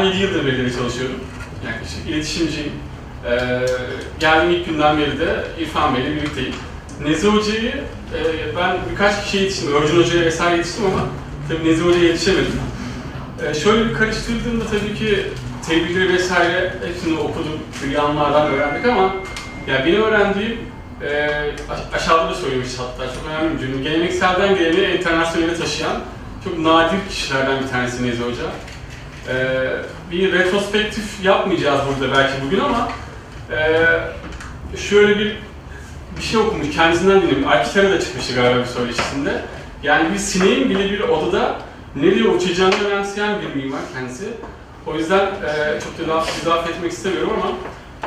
Ben 7 yıldır belediyede çalışıyorum. Yaklaşık iletişimciyim. Ee, geldiğim ilk günden beri de İrfan Bey'le birlikteyim. Nezi Hoca'yı e, ben birkaç kişiye yetiştim. Örcün Hoca'ya vesaire yetiştim ama tabii Nezi Hoca'ya yetişemedim. Ee, şöyle bir karıştırdığımda tabii ki tebrikleri vesaire hepsini okuduk, yanlardan öğrendik ama yani benim öğrendiğim e, aş- aşağıda da söylemiş hatta çok önemli bir cümle. Gelenekselden geleneğe internasyonele taşıyan çok nadir kişilerden bir tanesi Nezi Hoca. Ee, bir retrospektif yapmayacağız burada belki bugün ama e, şöyle bir bir şey okumuş, kendisinden dinlemiş. Alkiter'e de çıkmıştı galiba bir söyleşisinde. Yani bir sineğin bile bir odada nereye uçacağını önemseyen bir mimar kendisi. O yüzden e, çok da laf, izaf etmek istemiyorum ama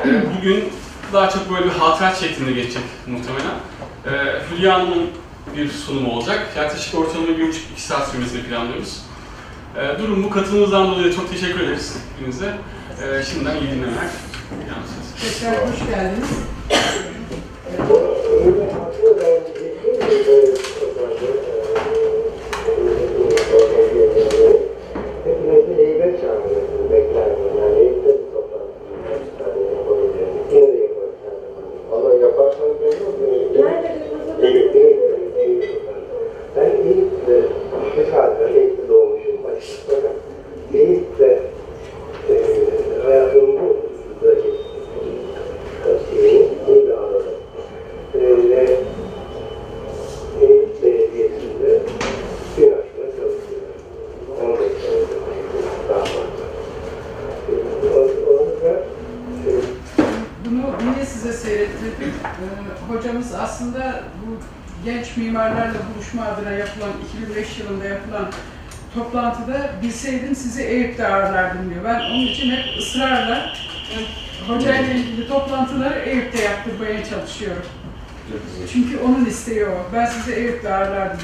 e, bugün daha çok böyle bir hatıra şeklinde geçecek muhtemelen. E, Hülya Hanım'ın bir sunumu olacak. Yaklaşık ortalama bir buçuk iki saat sürmesini planlıyoruz. E, durum bu katılımınızdan dolayı çok teşekkür ederiz hepinize. E, şimdiden iyi dinlemeler. Tekrar hoş geldiniz. Hepimizin heybet çağrısını beklerdim. Yani heybette bir toplantı birkaç tane yapabilirim. Yine de yaparız her zaman. Ama yaparsanız memnun olurum. Eyüp, Eyüp, Eyüp. Ben Eyüp'te, tesadüfen Eyüp'te doğmuşum. Fakat Eyüp'te e, hayatımın bu buradaki şeyini iyi bir anladım. E, ve Eyüp Belediyesi'nde bir aşkına çalışıyorum. 15 senedir daha fazla. O- Orada e, Bunu niye size seyrettirdim? Ee, hocamız aslında bu genç mimarlarla buluşma adına yapılan 2005 yılında yapılan toplantıda bilseydim sizi Eyüp'te ağırlardım diyor. Ben onun için hep ısrarla e, hocayla ilgili toplantıları Eyüp'te yaptırmaya çalışıyorum. Çünkü onun isteği o. Ben sizi Eyüp'te ağırlardım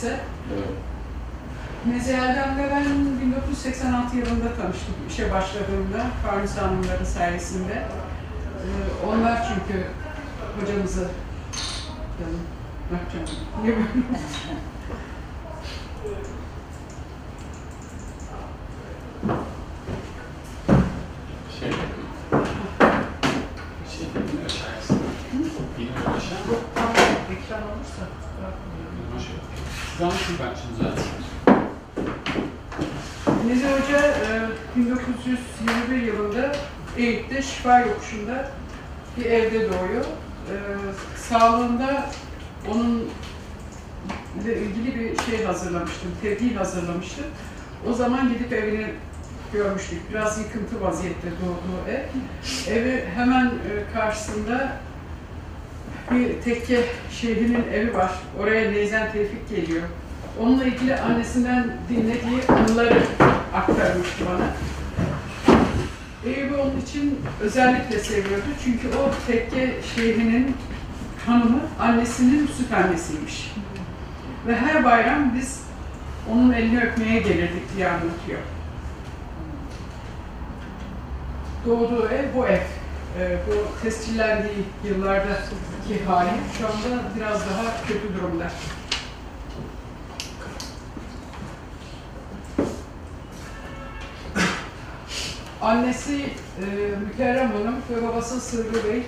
herkese. Meziye'den ve ben 1986 yılında tanıştık işe başladığımda Farnus Hanımların sayesinde. Ee, onlar çünkü hocamızı canım, ne yapacağım? Niye böyle? Şey, şey, yine aşağıya. Yine aşağı. Bu tam ekran olursa. Siz anlatın ben şimdi zaten. Nezi Hoca e, 1921 yılında Eyüp'te Şifa Yokuşu'nda bir evde doğuyor. E, Sağlığında onun ile ilgili bir şey hazırlamıştım, tevhid hazırlamıştım. O zaman gidip evini görmüştük. Biraz yıkıntı vaziyette doğduğu ev. Evi hemen e, karşısında bir tekke şeyhinin evi var. Oraya Neyzen Tevfik geliyor. Onunla ilgili annesinden dinlediği anıları aktarmıştı bana. Eyüp'ü onun için özellikle seviyordu. Çünkü o tekke şeyhinin hanımı annesinin süt annesiymiş. Ve her bayram biz onun elini öpmeye gelirdik diye anlatıyor. Doğduğu ev bu ev. Ee, bu tescillendiği yıllardaki hali şu anda biraz daha kötü durumda. Annesi e, Mükerrem Hanım ve babası Sırrı Bey e,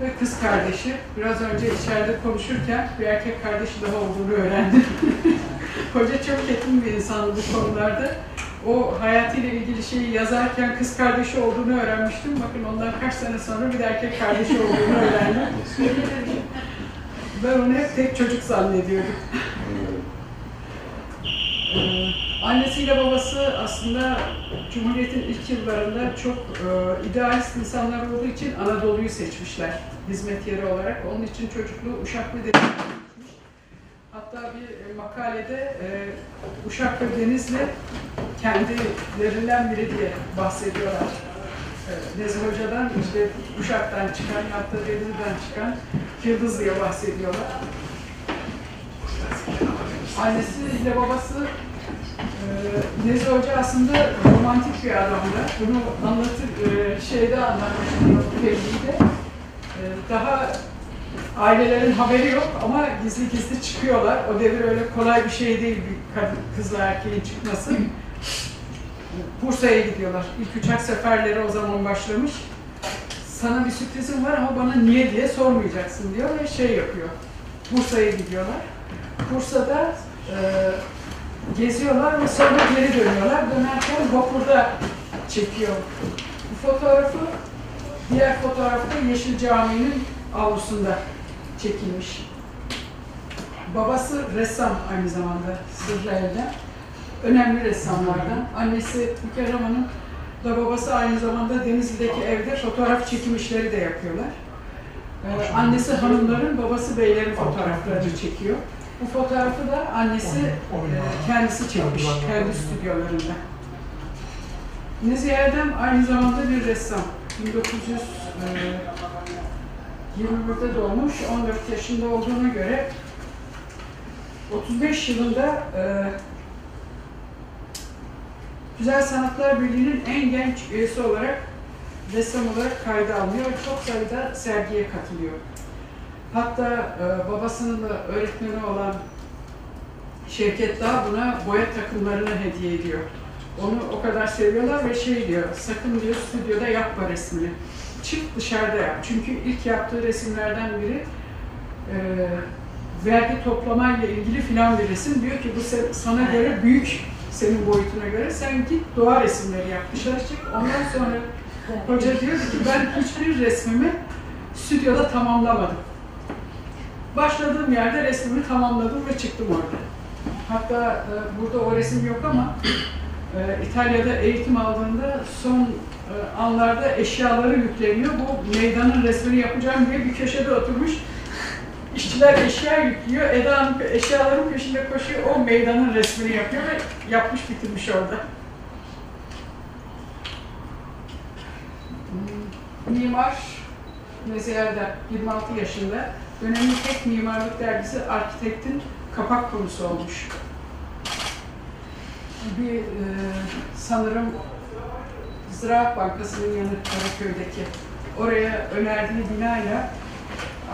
ve kız kardeşi. Biraz önce içeride konuşurken bir erkek kardeşi daha olduğunu öğrendim. Hoca çok yetim bir insandı bu konularda. O hayatıyla ilgili şeyi yazarken kız kardeşi olduğunu öğrenmiştim. Bakın ondan kaç sene sonra bir de erkek kardeşi olduğunu öğrendim. ben onu hep tek çocuk zannediyordum. Ee, Annesiyle babası aslında Cumhuriyet'in ilk yıllarında çok e, idealist insanlar olduğu için Anadolu'yu seçmişler hizmet yeri olarak. Onun için çocukluğu Uşak ve geçmiş. Hatta bir e, makalede e, Uşak ve Denizli kendilerinden biri diye bahsediyorlar. E, Nezih Hoca'dan işte Uşak'tan çıkan, hatta Denizli'den çıkan Yıldız diye bahsediyorlar. Annesiyle babası Nezih Hoca aslında romantik bir adamdı. Bunu anlatır, e, şeyde anlatmıştım, Fevzi'de. Ee, Daha Ailelerin haberi yok ama gizli gizli çıkıyorlar. O devir öyle kolay bir şey değil bir kadın, kızla erkeğin çıkması. Bursa'ya gidiyorlar. İlk uçak seferleri o zaman başlamış. Sana bir sürprizim var ama bana niye diye sormayacaksın diyor ve şey yapıyor. Bursa'ya gidiyorlar. Bursa'da e, geziyorlar ve sonra geri dönüyorlar. Dönerken vapurda çekiyor. Bu fotoğrafı diğer fotoğrafta Yeşil Camii'nin avlusunda çekilmiş. Babası ressam aynı zamanda Sırrı Elden. Önemli ressamlardan. Annesi Mükerrem da babası aynı zamanda Denizli'deki evde fotoğraf çekim işleri de yapıyorlar. Ee, annesi hanımların, babası beylerin fotoğraflarını çekiyor. Bu fotoğrafı da annesi e, kendisi çekmiş, kendi stüdyolarında. Nezihe Erdem aynı zamanda bir ressam. 1921'de doğmuş, 14 yaşında olduğuna göre 35 yılında e, Güzel Sanatlar Birliği'nin en genç üyesi olarak ressam olarak kayda alınıyor çok sayıda sergiye katılıyor. Hatta e, babasının da öğretmeni olan Şevket Dağ buna boya takımlarını hediye ediyor. Onu o kadar seviyorlar ve şey diyor, sakın diyor stüdyoda yapma resmini. Çık dışarıda yap. Çünkü ilk yaptığı resimlerden biri e, vergi toplamayla ilgili filan bir resim. Diyor ki bu sana göre büyük senin boyutuna göre. Sen git doğa resimleri yap. Dışarı çık. Ondan sonra hoca diyor ki ben hiçbir resmimi stüdyoda tamamlamadım. Başladığım yerde resmimi tamamladım ve çıktım orada. Hatta e, burada o resim yok ama e, İtalya'da eğitim aldığında son e, anlarda eşyaları yükleniyor. Bu meydanın resmini yapacağım diye bir köşede oturmuş. İşçiler eşya yüklüyor. Eda Hanım eşyaların peşinde koşuyor. O meydanın resmini yapıyor ve yapmış bitirmiş orada. Hmm, Mimar Neziha'da 26 yaşında dönemin tek mimarlık dergisi Arkitektin kapak konusu olmuş. Bir e, sanırım Ziraat Bankası'nın yanı Karaköy'deki oraya önerdiği binayla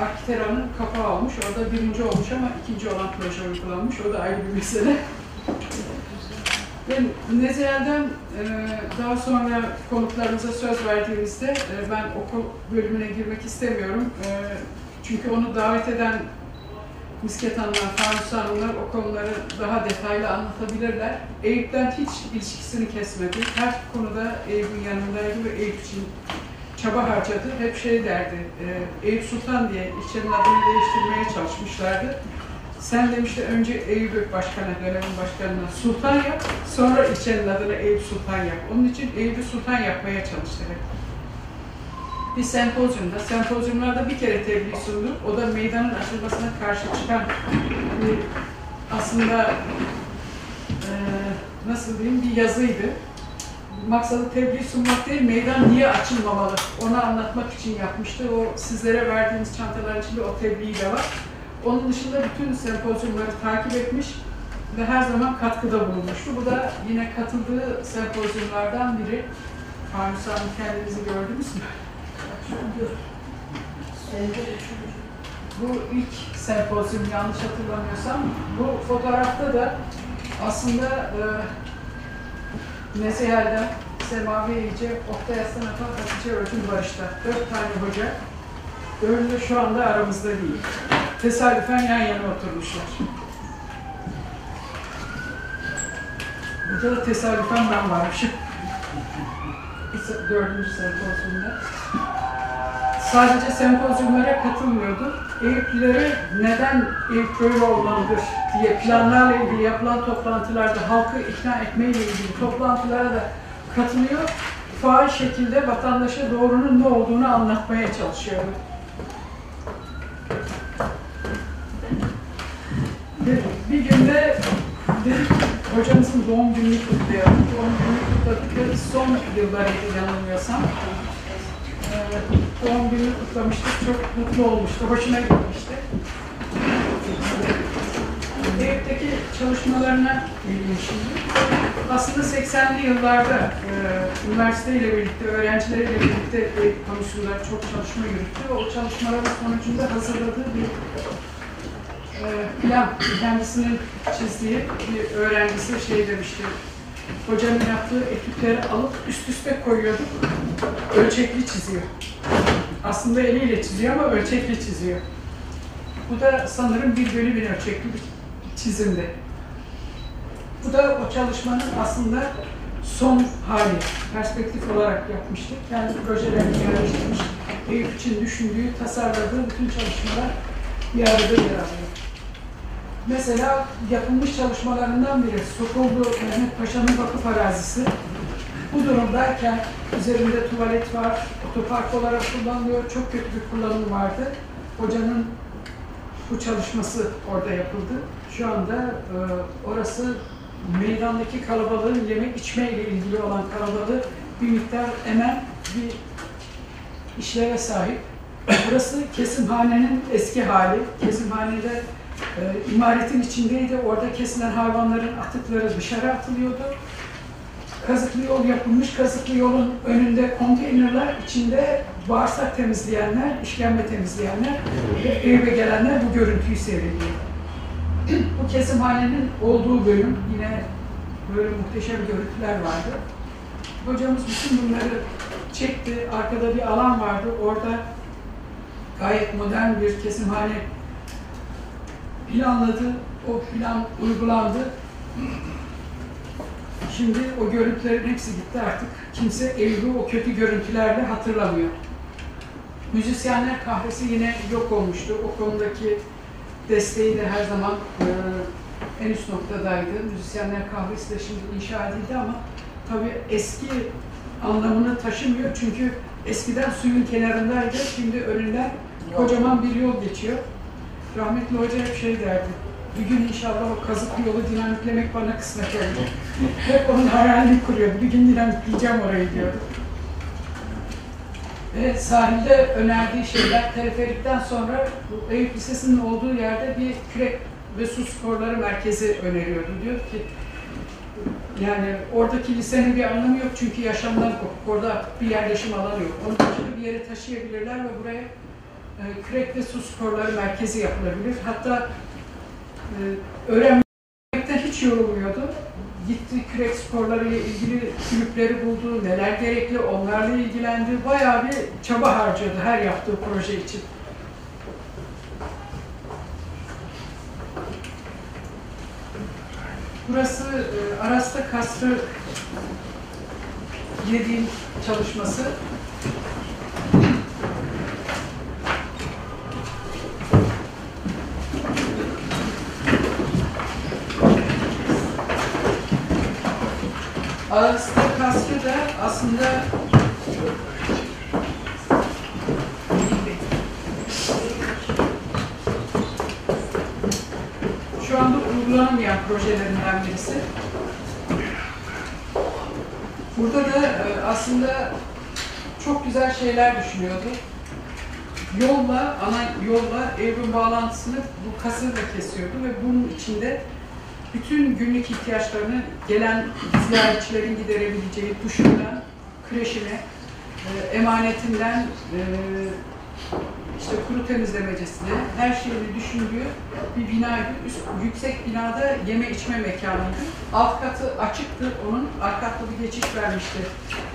Arkitera'nın kapağı olmuş. Orada birinci olmuş ama ikinci olan proje uygulanmış. O da ayrı bir mesele. Ve Neziha'dan e, daha sonra konuklarımıza söz verdiğimizde e, ben okul bölümüne girmek istemiyorum. E, çünkü onu davet eden Misket Hanımlar, Farus Hanımlar o konuları daha detaylı anlatabilirler. Eyüp'ten hiç ilişkisini kesmedi. Her konuda Eyüp'ün yanındaydı ve Eyüp için çaba harcadı. Hep şey derdi, e, Eyüp Sultan diye ilçenin adını değiştirmeye çalışmışlardı. Sen demişti önce Eyüp Başkan'a, dönemin başkanına Sultan yap, sonra ilçenin adını Eyüp Sultan yap. Onun için Eyüp'ü Sultan yapmaya çalıştı hep. Bir sempozyumda, sempozyumlarda bir kere tebliğ sundu. O da meydanın açılmasına karşı çıkan bir aslında e, nasıl diyeyim bir yazıydı. Maksadı tebliğ sunmak değil, meydan niye açılmamalı onu anlatmak için yapmıştı. O sizlere verdiğimiz çantalar içinde o tebliğ de var. Onun dışında bütün sempozyumları takip etmiş ve her zaman katkıda bulunmuştu. Bu da yine katıldığı sempozyumlardan biri. Farnus Hanım kendinizi gördünüz mü? Bu ilk sempozyum yanlış hatırlamıyorsam. Bu fotoğrafta da aslında e, Nesihel'den Semavi Eğici, Oktay Aslan Apan, Hatice Örtün Barış'ta. Dört tane hoca. Dördü şu anda aramızda değil. Tesadüfen yan yana oturmuşlar. Burada da tesadüfen ben varmışım. Dördüncü sempozyumda. Sadece sempozyumlara katılmıyordum. Eyüplülere neden Eyüp böyle olmalıdır diye planlarla ilgili yapılan toplantılarda halkı ikna etmeyle ilgili toplantılara da katılıyor. Faal şekilde vatandaşa doğrunun ne olduğunu anlatmaya çalışıyorum. Bir, günde dedik hocamızın doğum gününü kutlayalım. Doğum gününü kutladık. Son yıllarıydı yanılmıyorsam. Ee, doğum gününü kutlamıştık. Çok mutlu olmuştu. Hoşuna gitmişti. Eyüp'teki çalışmalarına geleyim şimdi. Aslında 80'li yıllarda e, üniversiteyle birlikte, öğrencileriyle birlikte Eyüp konusunda çok çalışma yürüttü. O çalışmaların sonucunda hazırladığı bir e, plan, kendisinin çizdiği bir öğrencisi şey demişti. Hocanın yaptığı etütleri alıp üst üste koyuyorduk, ölçekli çiziyor. Aslında eliyle çiziyor ama ölçekli çiziyor. Bu da sanırım bir bölü bir ölçekli bir çizimdi. Bu da o çalışmanın aslında son hali, perspektif olarak yapmıştık. Kendi projelerini yerleştirmiş, Eyüp için düşündüğü, tasarladığı bütün çalışmalar bir arada yer alıyor. Mesela yapılmış çalışmalarından biri Sokollu Mehmet Paşa'nın vakıf arazisi. Bu durumdayken üzerinde tuvalet var, otopark olarak kullanılıyor, çok kötü bir kullanım vardı. Hocanın bu çalışması orada yapıldı. Şu anda e, orası meydandaki kalabalığın yemek içme ile ilgili olan kalabalığı bir miktar emen bir işleve sahip. Burası kesimhanenin eski hali. Kesimhanede e, imaretin içindeydi. Orada kesilen hayvanların atıkları dışarı atılıyordu. Kazıklı yol yapılmış. Kazıklı yolun önünde konteynerler, içinde bağırsak temizleyenler, işkembe temizleyenler ve eve gelenler bu görüntüyü seyrediyor. bu kesimhanenin olduğu bölüm yine böyle muhteşem görüntüler vardı. Hocamız bütün bunları çekti. Arkada bir alan vardı. Orada gayet modern bir kesimhane planladı. O plan uygulandı. Şimdi o görüntülerin hepsi gitti artık. Kimse Eylül'ü o kötü görüntülerle hatırlamıyor. Müzisyenler kahvesi yine yok olmuştu. O konudaki desteği de her zaman e, en üst noktadaydı. Müzisyenler kahvesi de şimdi inşa edildi ama tabii eski anlamını taşımıyor. Çünkü eskiden suyun kenarındaydı. Şimdi önünden kocaman bir yol geçiyor. Rahmetli hoca hep şey derdi. Bir gün inşallah o kazık yolu dinamitlemek bana kısmet olacak. hep onun hayalini kuruyordu. Bir gün dinamitleyeceğim orayı diyordu. Ve sahilde önerdiği şeyler teleferikten sonra bu Eyüp Lisesi'nin olduğu yerde bir kürek ve su sporları merkezi öneriyordu. Diyor ki yani oradaki lisenin bir anlamı yok çünkü yaşamdan kopuk. Orada bir yerleşim alanı yok. Onu başka bir yere taşıyabilirler ve buraya kürek ve su sporları merkezi yapılabilir. Hatta e, öğrenmekten hiç yorulmuyordu. Gitti kürek sporları ile ilgili kulüpleri buldu, neler gerekli onlarla ilgilendi. Bayağı bir çaba harcadı her yaptığı proje için. Burası e, Arasta Kasrı yediğim çalışması. Arasta Kasrı da aslında şu anda uygulanamayan projelerinden birisi. Burada da e, aslında çok güzel şeyler düşünüyordu. Yolla, ana yolla evrim bağlantısını bu kasırla kesiyordu ve bunun içinde bütün günlük ihtiyaçlarını gelen ziyaretçilerin giderebileceği duşundan, kreşine, e, emanetinden, e, işte kuru temizlemecisine, her şeyini düşündüğü bir binaydı. Üst, yüksek binada yeme içme mekanıydı. Alt katı açıktı onun, alt katlı bir geçiş vermişti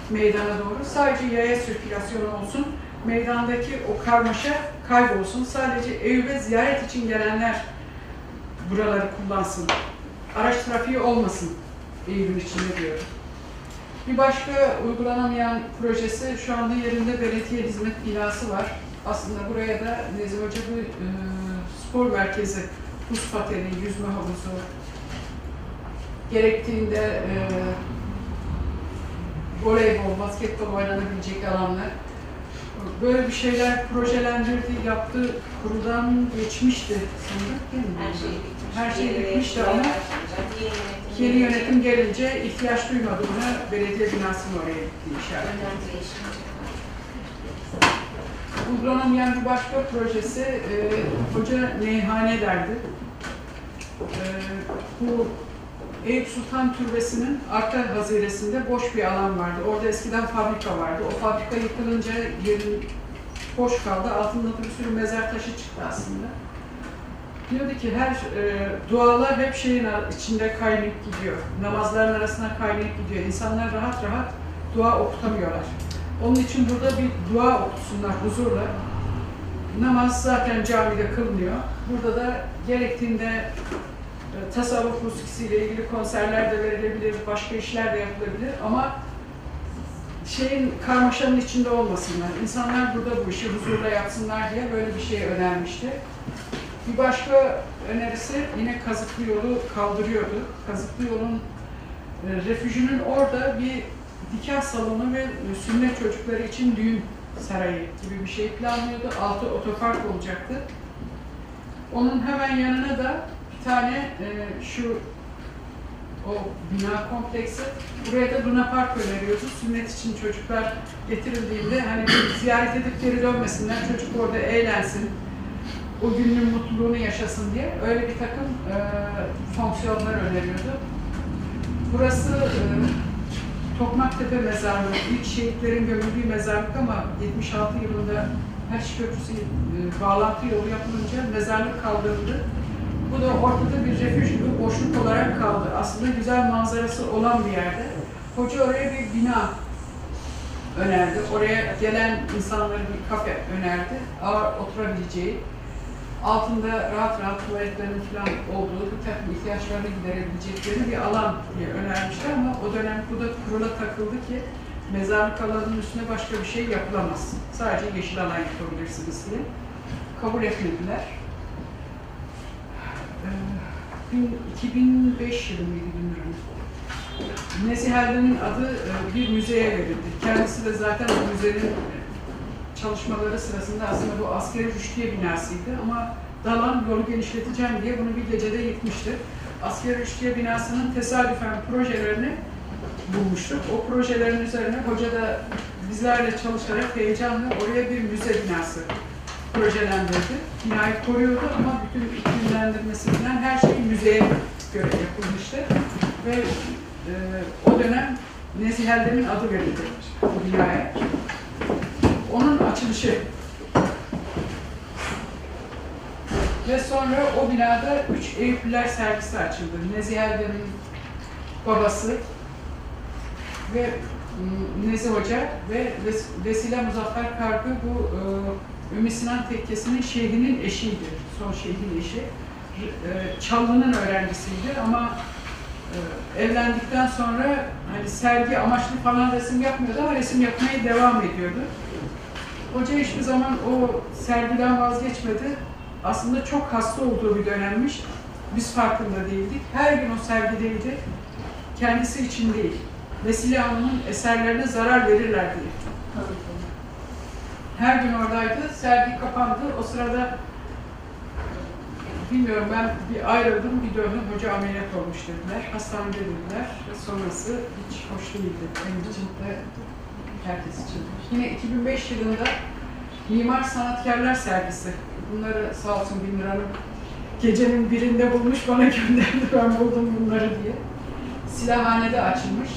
meydana doğru. Sadece yaya sirkülasyonu olsun, meydandaki o karmaşa kaybolsun. Sadece Eyüp'e ziyaret için gelenler buraları kullansın. Araç trafiği olmasın Eyüp'ün içinde diyor. Bir başka uygulanamayan projesi şu anda yerinde belediye hizmet binası var. Aslında buraya da Nezih Hoca bu e, spor merkezi, buz pateni, yüzme havuzu, gerektiğinde e, voleybol, basketbol oynanabilecek alanlar. Böyle bir şeyler projelendirdi, yaptı, kurudan geçmişti sanırım? Her şey. Her şey Yeni bitmişti ama. Yeni yönetim gelince ihtiyaç duymadı buna, belediye binasını oraya gitti inşallah. önemli değişim. Uygulanamayan bir başka projesi e, Hoca Neyhane derdi. e, bu Eyüp Sultan Türbesi'nin arka haziresinde boş bir alan vardı. Orada eskiden fabrika vardı. O fabrika yıkılınca yerin boş kaldı. Altında da bir sürü mezar taşı çıktı aslında. Diyordu ki her e, dualar hep şeyin içinde kaynayıp gidiyor. Namazların arasına kaynayıp gidiyor. İnsanlar rahat rahat dua okutamıyorlar. Onun için burada bir dua okusunlar huzurla. Namaz zaten camide kılınıyor. Burada da gerektiğinde e, tasavvuf musikisiyle ilgili konserler de verilebilir, başka işler de yapılabilir ama şeyin karmaşanın içinde olmasınlar. İnsanlar burada bu işi huzurla yapsınlar diye böyle bir şey önermişti. Bir başka önerisi yine Kazıklı yolu kaldırıyordu. Kazıklı yolun e, refüjünün orada bir nikah salonu ve sünnet çocukları için düğün sarayı gibi bir şey planlıyordu. Altı otopark olacaktı. Onun hemen yanına da bir tane e, şu o bina kompleksi. Buraya da Luna Park öneriyordu. Sünnet için çocuklar getirildiğinde hani ziyaret edip geri dönmesinler. Çocuk orada eğlensin. O günün mutluluğunu yaşasın diye öyle bir takım e, fonksiyonlar öneriyordu. Burası e, Tokmaktepe Mezarlığı, ilk şehitlerin gömüldüğü mezarlık ama 76 yılında Haç Köprüsü e, bağlantı yolu yapılınca mezarlık kaldırıldı. Bu da ortada bir refüj gibi boşluk olarak kaldı. Aslında güzel manzarası olan bir yerde. Hoca oraya bir bina önerdi. Oraya gelen insanlara bir kafe önerdi. Ağır oturabileceği, altında rahat rahat tuvaletlerin falan olduğu, bir takım ihtiyaçlarını giderebilecekleri bir alan diye önermişti ama o dönem bu da kurula takıldı ki mezarlık alanının üstüne başka bir şey yapılamaz. Sadece yeşil alan yapabilirsiniz diye. Kabul etmediler. Ee, bin- 2005 yılı mıydı bilmiyorum. Nezih Erdem'in adı e, bir müzeye verildi. Kendisi de zaten müzenin çalışmaları sırasında aslında bu askeri rüştiye binasıydı ama Dalan yolu genişleteceğim diye bunu bir gecede yıkmıştı. Askeri rüştiye binasının tesadüfen projelerini bulmuştuk. O projelerin üzerine hoca da bizlerle çalışarak heyecanla oraya bir müze binası projelendirdi. Binayı koruyordu ama bütün iklimlendirmesi falan her şey müzeye göre yapılmıştı. Ve e, o dönem Nezih Eldem'in adı verildi bu binaya. Açılışı ve sonra o binada üç Eyüplüler sergisi açıldı. Nezih Eldem'in babası ve mm, Nezi Hoca ve Ves- Vesile Muzaffer Kargı bu e, Ümmü Sinan Tekkesi'nin şeyhinin eşiydi. Son şeyhin eşi. E, Çallı'nın öğrencisiydi ama evlendikten sonra hani sergi amaçlı falan resim yapmıyordu ama resim yapmaya devam ediyordu. Hoca hiçbir zaman o sergiden vazgeçmedi. Aslında çok hasta olduğu bir dönemmiş. Biz farkında değildik. Her gün o sergideydi. Kendisi için değil. Vesile Hanım'ın eserlerine zarar verirler diye. Her gün oradaydı. Sergi kapandı. O sırada bilmiyorum ben bir ayrıldım, bir döndüm. Hoca ameliyat olmuş dediler. Hastanede dediler. Sonrası hiç hoş değildi. Benim için de herkes için. Yine 2005 yılında Mimar Sanatkarlar Sergisi. Bunları sağ olsun Binur Hanım gecenin birinde bulmuş bana gönderdi. Ben buldum bunları diye. Silahhanede açılmış.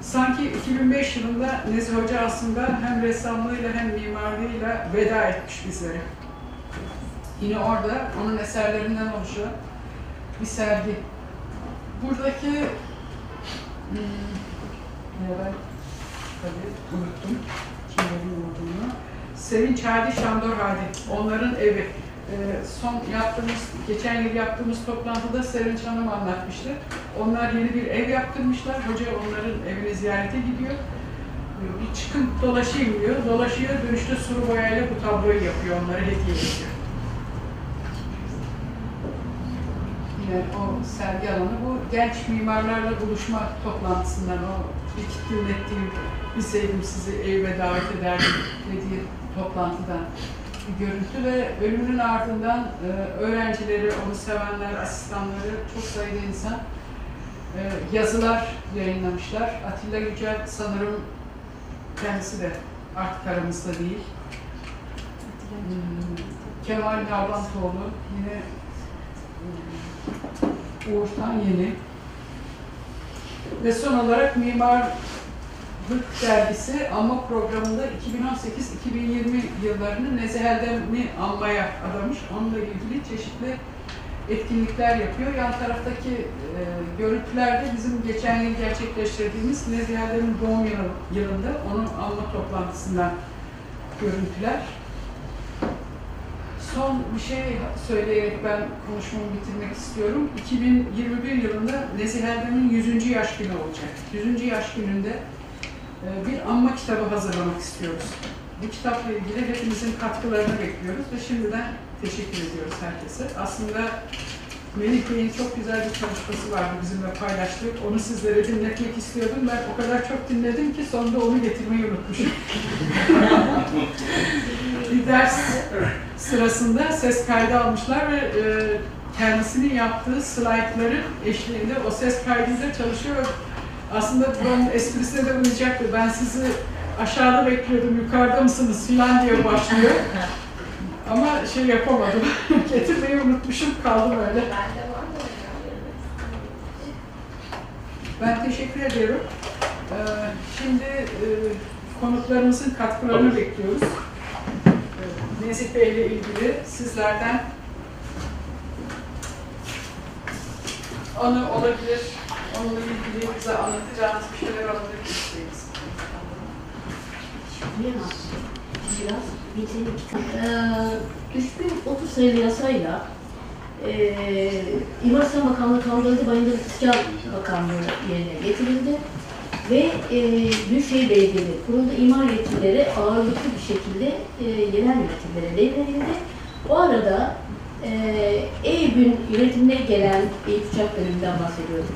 Sanki 2005 yılında Nezih Hoca aslında hem ressamlığıyla hem mimarlığıyla veda etmiş bizlere. Yine orada onun eserlerinden oluşan bir sergi. Buradaki hmm, ya tabii unuttum kimlerin olduğunu. Sevinç Hadi, Şandor Hadi. Onların evi. Ee, son yaptığımız, geçen yıl yaptığımız toplantıda Sevinç Hanım anlatmıştı. Onlar yeni bir ev yaptırmışlar. Hoca onların evine ziyarete gidiyor. Bir çıkın dolaşayım diyor. Dolaşıyor, dönüşte sulu boyayla bu tabloyu yapıyor, onlara hediye ediyor. Yine o sergi alanı bu genç mimarlarla buluşma toplantısından o ilk dinlettiğim bilseydim sizi evime davet ederdim dediği toplantıdan bir görüntü ve ölümünün ardından e, öğrencileri, onu sevenler, asistanları, çok sayıda insan e, yazılar yayınlamışlar. Atilla Yücel sanırım kendisi de artık aramızda değil. Hmm, Kemal Nalbantoğlu yine Uğurtan Yeni. Ve son olarak Mimarlık Dergisi anma programında 2018-2020 yıllarını Nezihel'deni anmaya adamış. Onunla ilgili çeşitli etkinlikler yapıyor. Yan taraftaki e, görüntülerde bizim geçen yıl gerçekleştirdiğimiz Nezihel'denin doğum yılı, yılında onun anma toplantısından görüntüler. Son bir şey söyleyerek ben konuşmamı bitirmek istiyorum. 2021 yılında Nezih Erdem'in 100. yaş günü olacak. 100. yaş gününde e, bir anma kitabı hazırlamak istiyoruz. Bu kitapla ilgili hepimizin katkılarını bekliyoruz ve şimdiden teşekkür ediyoruz herkese. Aslında Melih Bey'in çok güzel bir çalışması vardı bizimle paylaştık. Onu sizlere dinletmek istiyordum. Ben o kadar çok dinledim ki sonunda onu getirmeyi unutmuşum. bir ders sırasında ses kaydı almışlar ve e, kendisinin yaptığı slaytların eşliğinde o ses kaydıyla çalışıyor. Aslında bunun esprisine de uyacaktı. Ben sizi aşağıda bekliyordum, yukarıda mısınız filan diye başlıyor. Ama şey yapamadım. Getirmeyi unutmuşum, kaldım öyle. Ben teşekkür ediyorum. Ee, şimdi e, konuklarımızın katkılarını bekliyoruz. Ee, Nezih Bey ile ilgili sizlerden anı olabilir, onunla ilgili bize anlatacağınız bir şeyler olabilir isteyiz. Biraz kitap. Ee, 3030 sayılı yasayla e, İmar Bakanlığı kaldırıldı, Bayındır İskan Bakanlığı yerine getirildi ve e, Büyükşehir Belediyeleri kuruldu. İmar yetkileri ağırlıklı bir şekilde e, yerel yönetimlere devredildi. O arada e, Eyüp'ün yönetimine gelen, Eyüp Uçak bölümünden bahsediyoruz.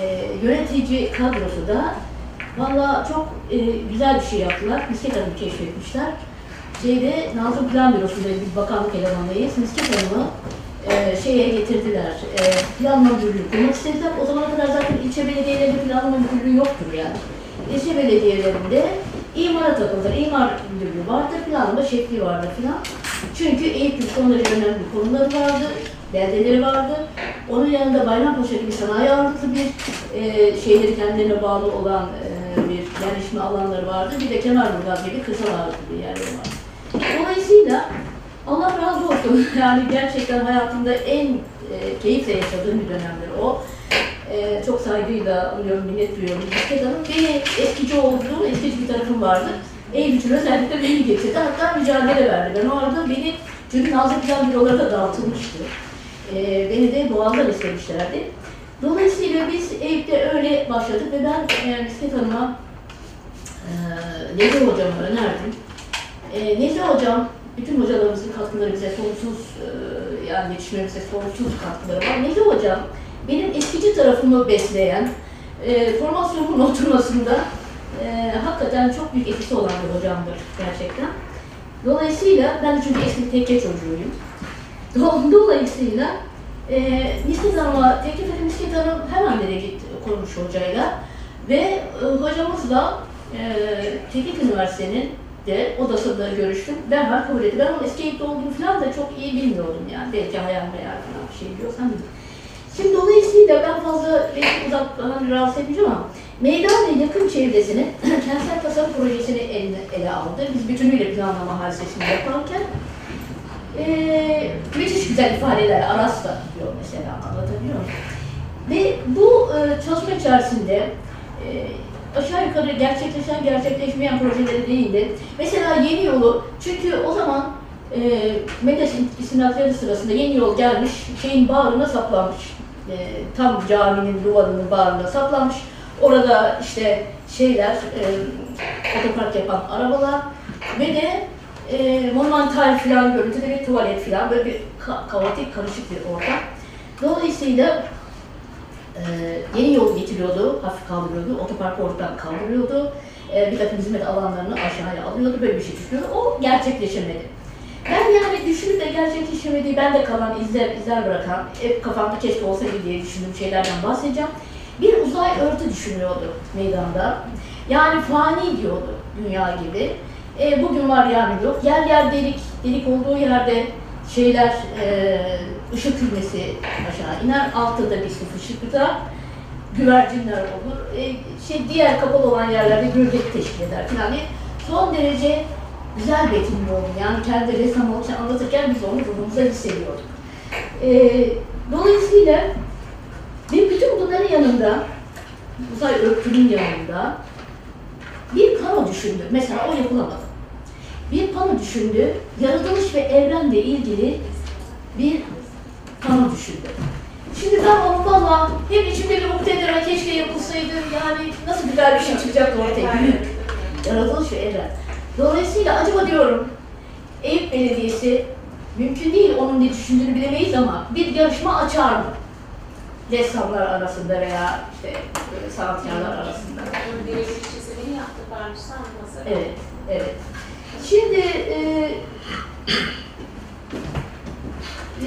E, yönetici kadrosu da Valla çok e, güzel bir şey yaptılar. Misket Hanım'ı keşfetmişler. Şeyde Nazım Plan Bürosu'nda biz bakanlık elemanıyız. Misket Hanım'ı e, şeye getirdiler. E, planlama müdürlüğü kurmak istediler. O zamana kadar zaten ilçe belediyelerinde planlama müdürlüğü yoktur yani. İlçe belediyelerinde imara takılır. İmar müdürlüğü vardır, planlama şekli vardır filan. Çünkü Eyüp'ün son derece önemli konuları vardı, beldeleri vardı. Onun yanında Bayrampaşa gibi sanayi ağırlıklı bir e, şeyleri kendilerine bağlı olan e, bir yerleşme alanları vardı. Bir de Kemerburgaz gibi kırsal ağırlıklı bir yerleri var. Dolayısıyla Allah razı olsun. Yani gerçekten hayatımda en e, keyifle yaşadığım bir dönemdir o. E, çok saygıyla anıyorum, minnet duyuyorum. Hanım beni eskici olduğum, eskici bir tarafım vardı. Eğitim özellikle beni getirdi. Hatta mücadele verdi. Ben o arada beni, çünkü Nazım Plan büroları da dağıtılmıştı. E, beni de Boğaz'dan istemişlerdi. Dolayısıyla biz Eyüp'te öyle başladık ve ben e, Misket Hanım'a e, Nezih Hocam'a önerdim. E, Nezih Hocam, bütün hocalarımızın katkıları bize sonsuz, e, yani yetişmemize sonsuz katkıları var. Nezih Hocam, benim eskici tarafımı besleyen, e, formasyonumun oturmasında e, hakikaten çok büyük etkisi olan bir hocamdır gerçekten. Dolayısıyla, ben çünkü eski tekke çocuğuyum. Do- Dolayısıyla e, Misket Hanım'a teklif edip Misket Hanım hemen dedi gitti konmuş hocayla ve e, hocamızla e, Teknik Üniversite'nin de odasında görüştüm. Ben kabul ettim. Ben onun eğitimde olduğunu falan da çok iyi bilmiyordum yani. Belki hayal meyal falan bir şey biliyorsam bilmiyorum. Şimdi dolayısıyla ben fazla uzaktan rahatsız etmeyeceğim ama meydan ve yakın çevresinin kentsel tasarım projesini eline, ele aldı. Biz bütünüyle planlama hadisesini yaparken ee, müthiş güzel ifadeler Aras da diyor mesela anlatabiliyor? Ve bu e, çalışma içerisinde e, aşağı yukarı gerçekleşen gerçekleşmeyen projeleri değildi. Mesela yeni yolu çünkü o zaman e, Mendeş istinafları sırasında yeni yol gelmiş şeyin bağrına saplanmış. E, tam caminin duvarının bağrına saplanmış. Orada işte şeyler e, otopark yapan arabalar ve de e, monumental falan görüntüde bir tuvalet falan böyle bir ka- kaotik karışık bir ortam. Dolayısıyla e, yeni yol getiriyordu, hafif kaldırıyordu, otoparkı ortadan kaldırıyordu. E, bir takım hizmet alanlarını aşağıya alıyordu, böyle bir şey düşünüyordu. O gerçekleşemedi. Ben yani düşünüp de gerçekleşemediği, bende kalan izler, izler bırakan, hep kafamda keşke olsaydı diye düşündüğüm şeylerden bahsedeceğim. Bir uzay örtü düşünüyordu meydanda. Yani fani diyordu dünya gibi. E, bugün var yarın yok. Yer yer delik, delik olduğu yerde şeyler, e, ışık kümesi aşağı iner. Altta da bir sıfır ışıkta güvercinler olur. E, şey diğer kapalı olan yerlerde gölge teşkil eder falan. Yani son derece güzel betimli oldu. Yani kendi ressam olurken anlatırken biz onu burnumuza hissediyorduk. E, dolayısıyla ve bütün bunların yanında uzay örtünün yanında bir pano düşündü. Mesela o yapılamadı. Bir pano düşündü. Yaratılış ve evrenle ilgili bir pano düşündü. Şimdi onu valla hep içimde bir umut ederim keşke yapılsaydı. Yani nasıl güzel bir şey çıkacaktı ortaya. Büyük. Yaratılış ve evren. Dolayısıyla acaba diyorum Eyüp Belediyesi mümkün değil onun ne düşündüğünü bilemeyiz ama bir yarışma açar mı? Ressamlar arasında veya işte böyle sanatkarlar arasında. Onun birebir çizimini yaptı Mazhar. Evet, evet. Şimdi e,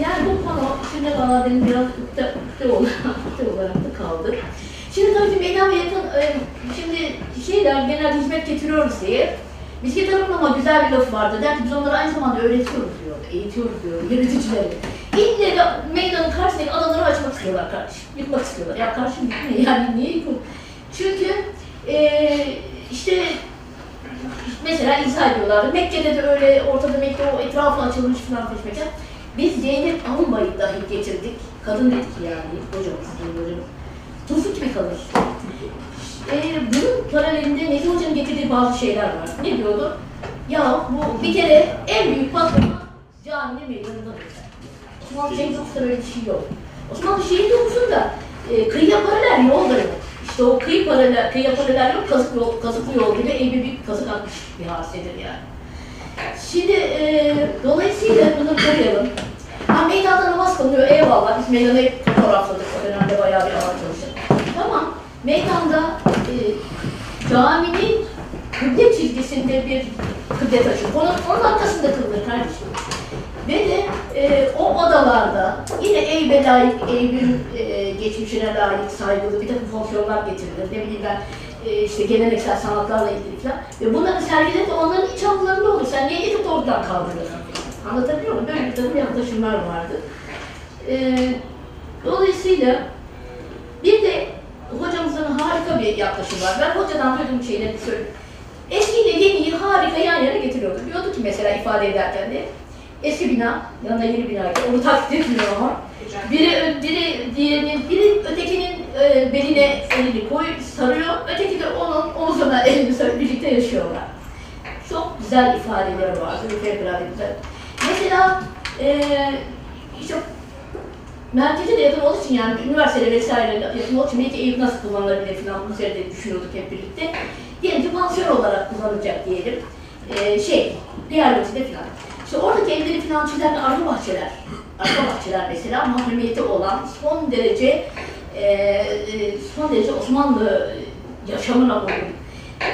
yani bu pano şimdi valla benim biraz ukde, ukde ukde olarak da kaldı. Şimdi tabii meydan ve yakın, e, şimdi şeyler genel hizmet getiriyoruz diye Bisiklet Hanım'ın ama güzel bir lafı vardı. Der ki biz onları aynı zamanda öğretiyoruz diyor, eğitiyoruz diyor, yöneticileri. İlle de meydanın karşısındaki alanları açmak istiyorlar kardeşim, yıkmak istiyorlar. Ya kardeşim yıkma yani niye yıkın? Çünkü eee işte mesela izah ediyorlardı. Mekke'de de öyle ortada Mekke o etrafı açılmış falan peşmeken. Biz Zeynep Almayı dahi getirdik. Kadın dedik ki yani hocamız, hocamız. Tufut bir kadın. Ee, bunun paralelinde Nezih Hoca'nın getirdiği bazı şeyler var. Ne diyordu? Ya bu bir kere en büyük patlama caminin meydanında. Osmanlı Şehir Dokusu'da öyle bir şey yok. Osmanlı Şehir Dokusu'nda e, kıyıya paralel yol da. İşte o kıyı paralel, kıyıya paralel yol kazık yol, kazıklı yol gibi eğri bir kazık atmış bir hadisedir yani. Şimdi e, dolayısıyla bunu koyalım. Ha meydanda namaz kılınıyor eyvallah. Biz meydanı hep fotoğrafladık. O dönemde bayağı bir ağır çalıştık. Tamam. Meydanda e, caminin kıble çizgisinde bir kıble taşı. Onun, onun arkasında kılınır kardeşim. Ve de e, o odalarda yine Eyüp'e layık, Eyüp'ün e, geçmişine layık saygılı bir takım fonksiyonlar getirilir. Ne bileyim ben e, işte geleneksel sanatlarla ilgili falan. Ve bunların sergileri de onların iç avlularında olur. Sen niye gidip oradan kaldırıyorsun? Anlatabiliyor muyum? Böyle bir takım yaklaşımlar vardı. E, dolayısıyla bir de hocamızın harika bir yaklaşımı var. Ben hocadan duyduğum şeyleri söyleyeyim. Eskiyle yeniyi harika yan yana getiriyordu. Diyordu ki mesela ifade ederken de eski bina, yanında yeni bina var. Onu taklit etmiyor ama. Biri, biri diğerinin, biri ötekinin e, beline elini koy, sarıyor. Öteki de onun omuzuna elini sarıyor. Birlikte yaşıyorlar. Çok güzel ifadeleri var. Fevkalade güzel. Mesela e, işte merkeze de yakın olduğu için yani üniversitede vesaire yakın olduğu için belki Eyüp nasıl kullanılabilir falan bu üzerinde düşünüyorduk hep birlikte. Diyelim ki pansiyon olarak kullanılacak diyelim. Ee, şey, Diyarbakır'da falan. İşte oradaki evleri falan çizilen arka bahçeler. Arka bahçeler mesela mahremiyeti olan son derece e, e, son derece Osmanlı yaşamına uygun.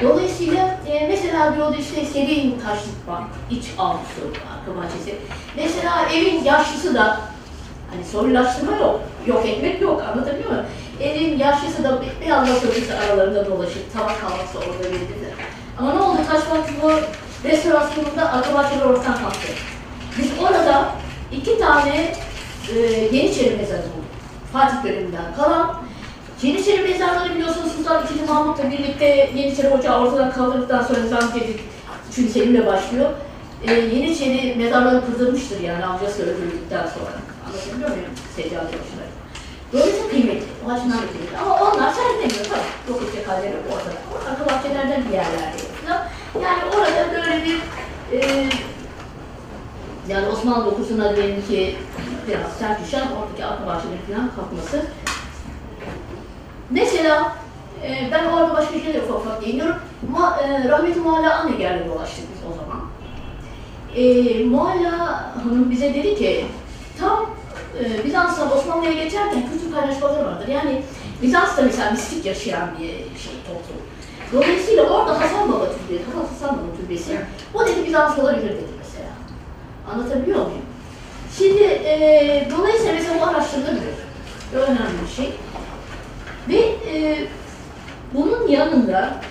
Dolayısıyla e, mesela diyordu işte serin taşlık var, iç avlusu, arka bahçesi. Mesela evin yaşlısı da Hani soylulaştırma yok, yok etmek yok, anlatabiliyor muyum? Evin yaşlısı da bir, bir anda aralarında dolaşır, tabak kalması orada verildi. Ama ne oldu? Taşbak bu restorasyonunda arka bahçeler ortadan kalktı. Biz orada iki tane e, Yeniçeri mezarı bulduk. Fatih döneminden kalan. Yeniçeri mezarları biliyorsunuz Sultan II. Mahmut'la birlikte Yeniçeri Ocağı ortadan kaldırdıktan sonra Nizam Cedid 3. Selim'le başlıyor. E, Yeniçeri mezarları kırdırmıştır yani amcası öldürüldükten sonra. Anlatabiliyor muyum? Seccade başına. Dolayısıyla kıymetli. O açıdan da kıymetli. Ama onlar sergilemiyor tabii. Yok edecek halleri ortada. Arka bahçelerden bir yerlerde falan. Yani orada böyle bir e, yani Osmanlı dokusuna diyelim ki biraz sert düşen oradaki arka bahçeleri falan kalkması. Mesela e, ben orada başka şeyler ufak ufak değiniyorum. Ma, e, rahmetli Mualla Aneger'le dolaştık biz o zaman. E, Mualla Hanım bize dedi ki tam e, Bizans'tan Osmanlı'ya geçerken kültür paylaşmaları vardır. Yani Bizans'ta mesela mistik yaşayan bir şey toplum. Dolayısıyla orada Hasan Baba Türbesi, Hasan Baba Türbesi, o dedi Bizans olabilir dedi mesela. Anlatabiliyor muyum? Şimdi e, dolayısıyla mesela bu araştırılabilir. Önemli bir şey. Ve e, bunun yanında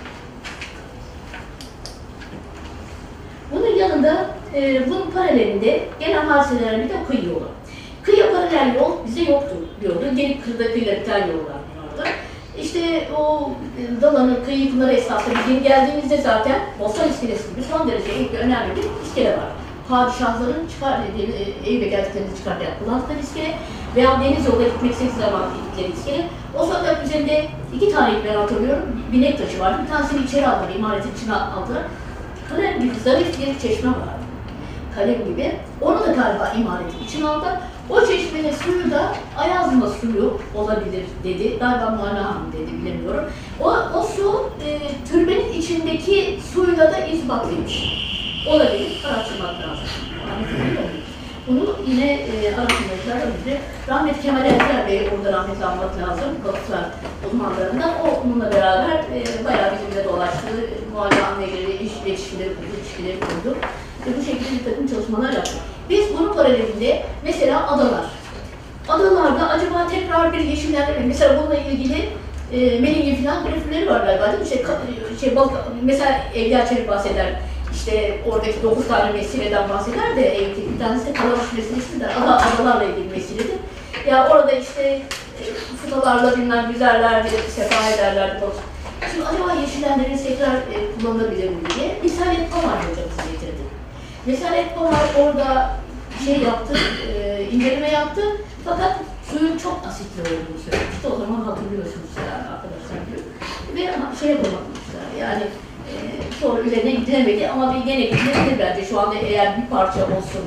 bunun yanında e, bunun paralelinde gelen hadiselerden bir de kıyı yolu. Kıyıya paralel yol bize yoktu diyordu. Gelip kırda kıyıla biten yollar vardı. İşte o e, Dalan'ın kıyı yıkımları esnasında biz yeni geldiğimizde zaten Bostan iskelesi gibi son derece önemli bir iskele var. Padişahların çıkar dediği, e, Eyüp'e geldiklerinde çıkarken kullandıkları iskele veya deniz yolda gitmek istediği zaman gittikleri iskele. O sokak üzerinde iki tane ben hatırlıyorum. Binek taşı vardı. Bir tanesini içeri aldılar, imaretin içine aldılar. Kalem gibi zarif bir çeşme vardı. Kalem gibi. Onu da galiba imaretin içine aldılar. O çeşmenin suyu da Ayazma suyu olabilir dedi. Galiba Muharrem Hanım dedi bilemiyorum. O, o su e, türbenin içindeki suyla da izbatlıymış. Olabilir, araştırmak lazım. Bunu yine e, araştırmacılar önce rahmetli Kemal Erzer Bey orada rahmetli almak lazım. Vakıflar uzmanlarından. O onunla beraber e, bayağı bizimle dolaştı. Muhalefet anneleri, iş iletişimleri kurdu, ilişkileri kurdu. Ve bu şekilde bir takım çalışmalar yaptı. Biz bunun paralelinde mesela adalar. Adalarda acaba tekrar bir yeşillendirme, mesela bununla ilgili e, Meling'in falan grafikleri var galiba değil mi? İşte, ka- şey, bak, mesela Evliya Çelik bahseder, işte oradaki 9 tane meseleden bahseder de Eyüp'teki bir tanesi de Kalabaş meselesidir. Ada, adalarla ilgili meseledir. Ya orada işte e, fıtalarla bilmem güzellerdi, sefa ederlerdi. Şimdi acaba yeşillendirmesi tekrar e, kullanılabilir mi diye Risalet Pamar hocamızı getirdi. Risalet Pamar orada şey yaptı, e, inceleme yaptı. Fakat suyun çok asitli olduğunu söylemişti. O zaman hatırlıyorsunuz yani arkadaşlar. Ve şey yapamamışlar yani e, sonra üzerine gidilemedi ama bir gene gidilebilir bence. Şu anda eğer bir parça olsun,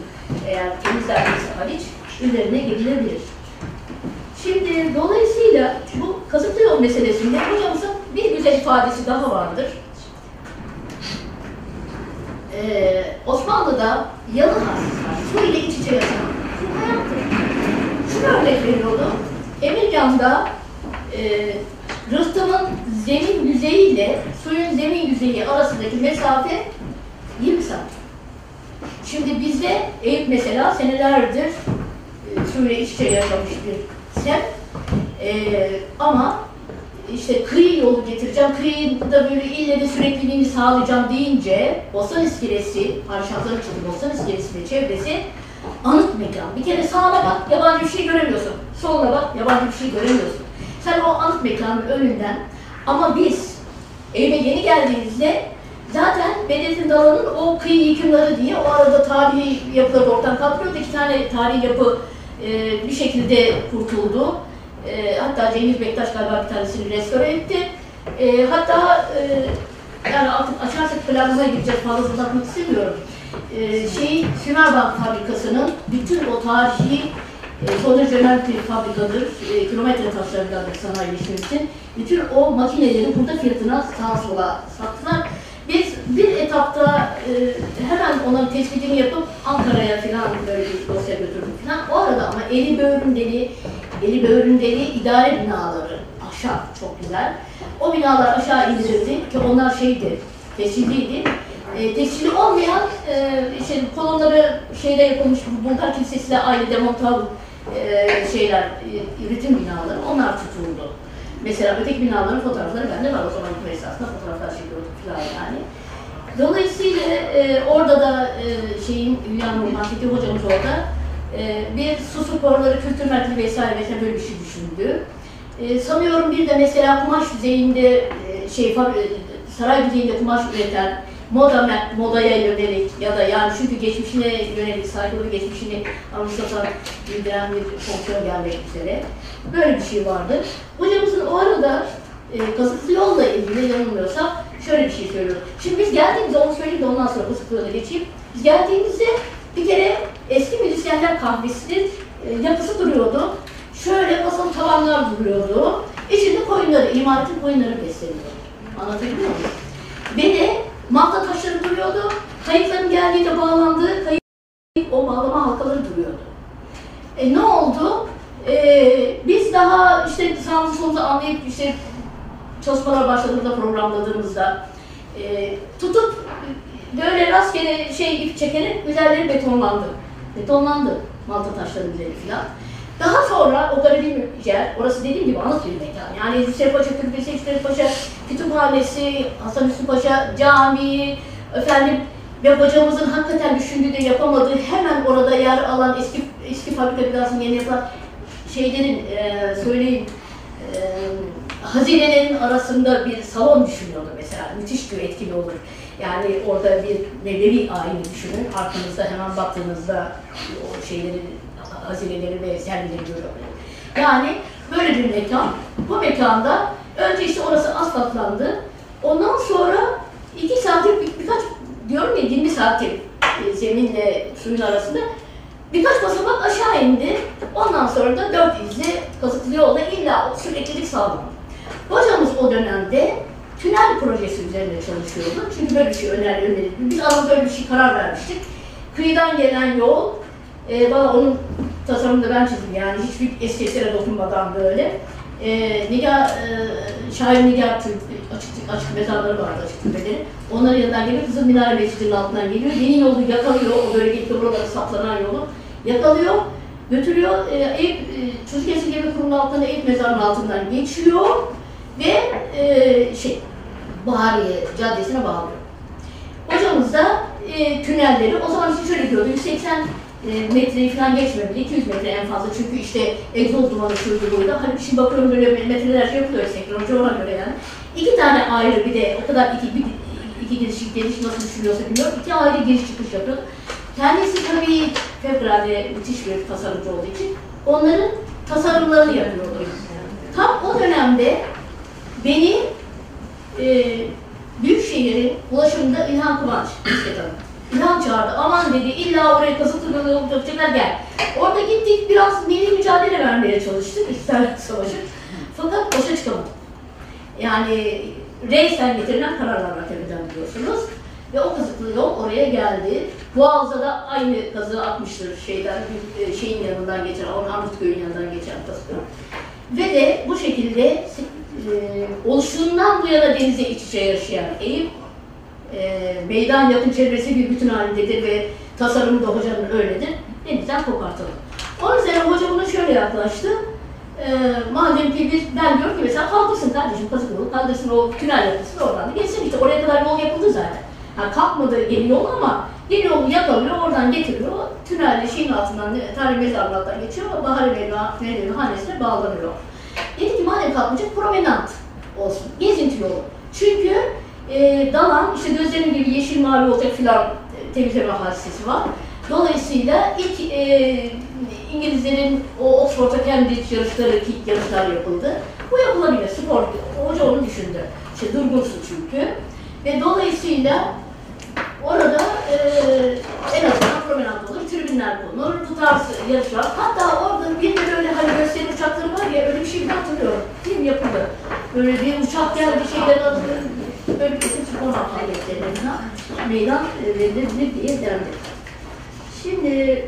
eğer temizlenmesi hariç üzerine gidilebilir. Şimdi dolayısıyla bu kasıtlı yol meselesinde hocamızın bir güzel ifadesi daha vardır. Ee, Osmanlı'da yalı hasıslar, su ile iç içe yaşayan, su hayattır. Şunu örnek veriyordu, Emirgan'da e, rıhtımın zemin yüzeyi ile suyun zemin yüzeyi arasındaki mesafe 20 santim. Şimdi bizde Eyüp mesela senelerdir e, suyla iç içe yaşamış bir semt. E, ama işte kıyı yolu getireceğim, kıyıda böyle ille de sürekliliğini sağlayacağım deyince Bosan iskelesi, Padişahların Çadı Bosan iskelesi ve çevresi anıt mekan. Bir kere sağına bak, yabancı bir şey göremiyorsun. Soluna bak, yabancı bir şey göremiyorsun. Sen o anıt mekanın önünden ama biz Eyüp'e yeni geldiğimizde zaten Bedrettin Dalan'ın o kıyı yıkımları diye o arada tarihi yapıları ortadan kaldırıyordu. İki tane tarihi yapı e, bir şekilde kurtuldu. E, hatta Cengiz Bektaş galiba bir tanesini restore etti. E, hatta e, yani artık açarsak planına gireceğiz fazla uzatmak istemiyorum. E, şey Sümerbank fabrikasının bütün o tarihi e, son derece önemli bir fabrikadır. E, kilometre taşlarındandır sanayileşmesi. Bütün o makineleri burada fiyatına sağa sola sattılar. Biz bir etapta e, hemen onların tespitini yapıp Ankara'ya falan böyle bir dosya götürdük falan. O arada ama eli böğründeli, eli böğründeli idare binaları aşağı çok güzel. O binalar aşağı indirildi ki onlar şeydi, tescilliydi. E, tescilli olmayan e, işte kolonları şeyde yapılmış Bulgar Kilisesi'yle aynı demontal e, şeyler, e, üretim binaları onlar tutuldu. Mesela öteki binaların fotoğrafları bende var o zaman bu esasında fotoğraflar çekiyorduk falan yani. Dolayısıyla e, orada da e, şeyin Hülya Nur Mahfeti hocamız orada bir su sporları kültür merkezi vesaire vesaire böyle bir şey düşündü. E, sanıyorum bir de mesela kumaş düzeyinde e, şey e, saray düzeyinde kumaş üreten moda modaya yönelik ya da yani çünkü geçmişine yönelik saygılı geçmişini anımsatan bildiren bir fonksiyon gelmek üzere böyle bir şey vardı. Hocamızın o arada e, kasıtlı yolla ilgili yanılmıyorsam şöyle bir şey söylüyor. Şimdi biz geldiğimizde onu söyleyeyim de ondan sonra kasıtlı yola geçeyim. Biz geldiğimizde bir kere eski müzisyenler kahvesinin e, yapısı duruyordu. Şöyle masalı tavanlar duruyordu. İçinde koyunları, imaretin koyunları besleniyordu. Anlatabiliyor muyum? Ve de malta taşları duruyordu. Kayıkların geldiğinde bağlandığı kayık o bağlama halkaları duruyordu. E ne oldu? E, biz daha işte sağımızı solumuzu anlayıp işte çalışmalar başladığımızda, programladığımızda e, tutup böyle rastgele şey ip çekerek üzerleri betonlandı. Betonlandı malta taşları üzeri falan. Daha sonra o garibim yer, orası dediğim gibi anıt bir mekan. Yani Hüseyin Paşa Türbesi, Hüseyin Paşa Kütüphanesi, Hasan Hüsnü Paşa Camii, efendim ve hocamızın hakikaten düşündüğü de yapamadığı hemen orada yer alan eski eski fabrika binasının yeni yapılan şeylerin e, söyleyeyim e, hazinelerin arasında bir salon düşünüyordu mesela. Müthiş bir etkili olur. Yani orada bir Nebevi ayini düşünün. Arkanızda hemen baktığınızda o şeyleri, hazineleri ve sergileri görüyorsunuz. Yani böyle bir mekan. Bu mekanda önce işte orası asfaltlandı. Ondan sonra iki saatlik bir, birkaç diyorum ya 20 saatlik e, zeminle suyun arasında birkaç basamak aşağı indi. Ondan sonra da dört izli kazıklı yolda illa süreklilik sağladı. Hocamız o dönemde tünel projesi üzerinde çalışıyordu. Çünkü böyle bir şey öner önerildi. Biz ama böyle bir şey karar vermiştik. Kıyıdan gelen yol, e, bana onun tasarımını ben çizdim yani hiçbir estetlere dokunmadan böyle. E, Nigar, e, şair Nigar Türk açık, açık mezarları vardı açık türbeleri. Onların yanından geliyor, Kızıl Minare Mescidi'nin altından geliyor. Yeni yolu yakalıyor, o bölgedeki buralara saplanan yolu yakalıyor, götürüyor. E, Eyüp, e, Çocuk Esirgeme Kurumu'nun altından Eyüp Mezarı'nın altından geçiyor ve e, şey, Bahariye Caddesi'ne bağlıyor. Hocamız da e, tünelleri, o zaman işte şöyle diyordu, 180 e, metreyi falan geçmemeli, 200 metre en fazla çünkü işte egzoz dumanı şuydu buydu. Hani şimdi bakıyorum böyle metreler şey yapılıyor senkroncu ona göre yani. İki tane ayrı bir de o kadar iki, bir, iki giriş, giriş nasıl düşünüyorsa bilmiyorum, iki ayrı giriş çıkış yapıyordu. Kendisi tabii fevkalade müthiş bir tasarımcı olduğu için onların tasarımlarını yapıyordu. Tam o dönemde beni e, Büyükşehir'in ulaşımında İlhan Kıvanç bisiklet hanım. İlhan çağırdı. Aman dedi illa oraya kazıklı yolu yapacaklar gel. Orada gittik biraz milli mücadele vermeye çalıştık. İstiklal Savaşı. Fakat başa çıkamadık. Yani reisten getirilen kararlarla tepeden biliyorsunuz. Ve o kazıklı yol oraya geldi. Boğaz'da da aynı kazığı atmıştır şeyden, e, şeyin yanından geçen, Arnavutköy'ün yanından geçen kazığı. Ve de bu şekilde e, oluşumundan bu yana denize iç içe yaşayan Eyüp, e, meydan yakın çevresi bir bütün halindedir ve tasarımı da hocanın öyledir. Denizden kopartalım. Onun üzerine hoca buna şöyle yaklaştı. E, madem ki biz, ben diyorum ki mesela kaldırsın kardeşim kazık yolu, kaldırsın o tünel yapısın oradan da geçsin işte oraya kadar yol yapıldı zaten. Ha, kalkmadı yeni yol ama yeni yolu yakalıyor, oradan getiriyor. Tünelle şeyin altından, tarih mezarının altından geçiyor. Bahar Mevla hanesine bağlanıyor. Dedi ki madem kalkmayacak promenant olsun, gezinti yolu. Çünkü e, dalan, işte gözlerim gibi yeşil mavi olacak filan e, temizleme hadisesi var. Dolayısıyla ilk e, İngilizlerin o Oxford'a kendi yarışları, ilk yarışlar yapıldı. Bu yapılabilir, spor. Hoca onu düşündü. İşte durgunsun çünkü. Ve dolayısıyla orada e, en azından promenat olur, tribünler bulunur, bu tarz yarış var. Hatta orada bir de böyle hani gösteri uçakları var ya, öyle bir şey ben hatırlıyorum. Film yapıldı. Böyle bir uçak geldi, şeyler alındı. Böyle bir spor faaliyetlerine meydan e, verilebilir diye dendi. Şimdi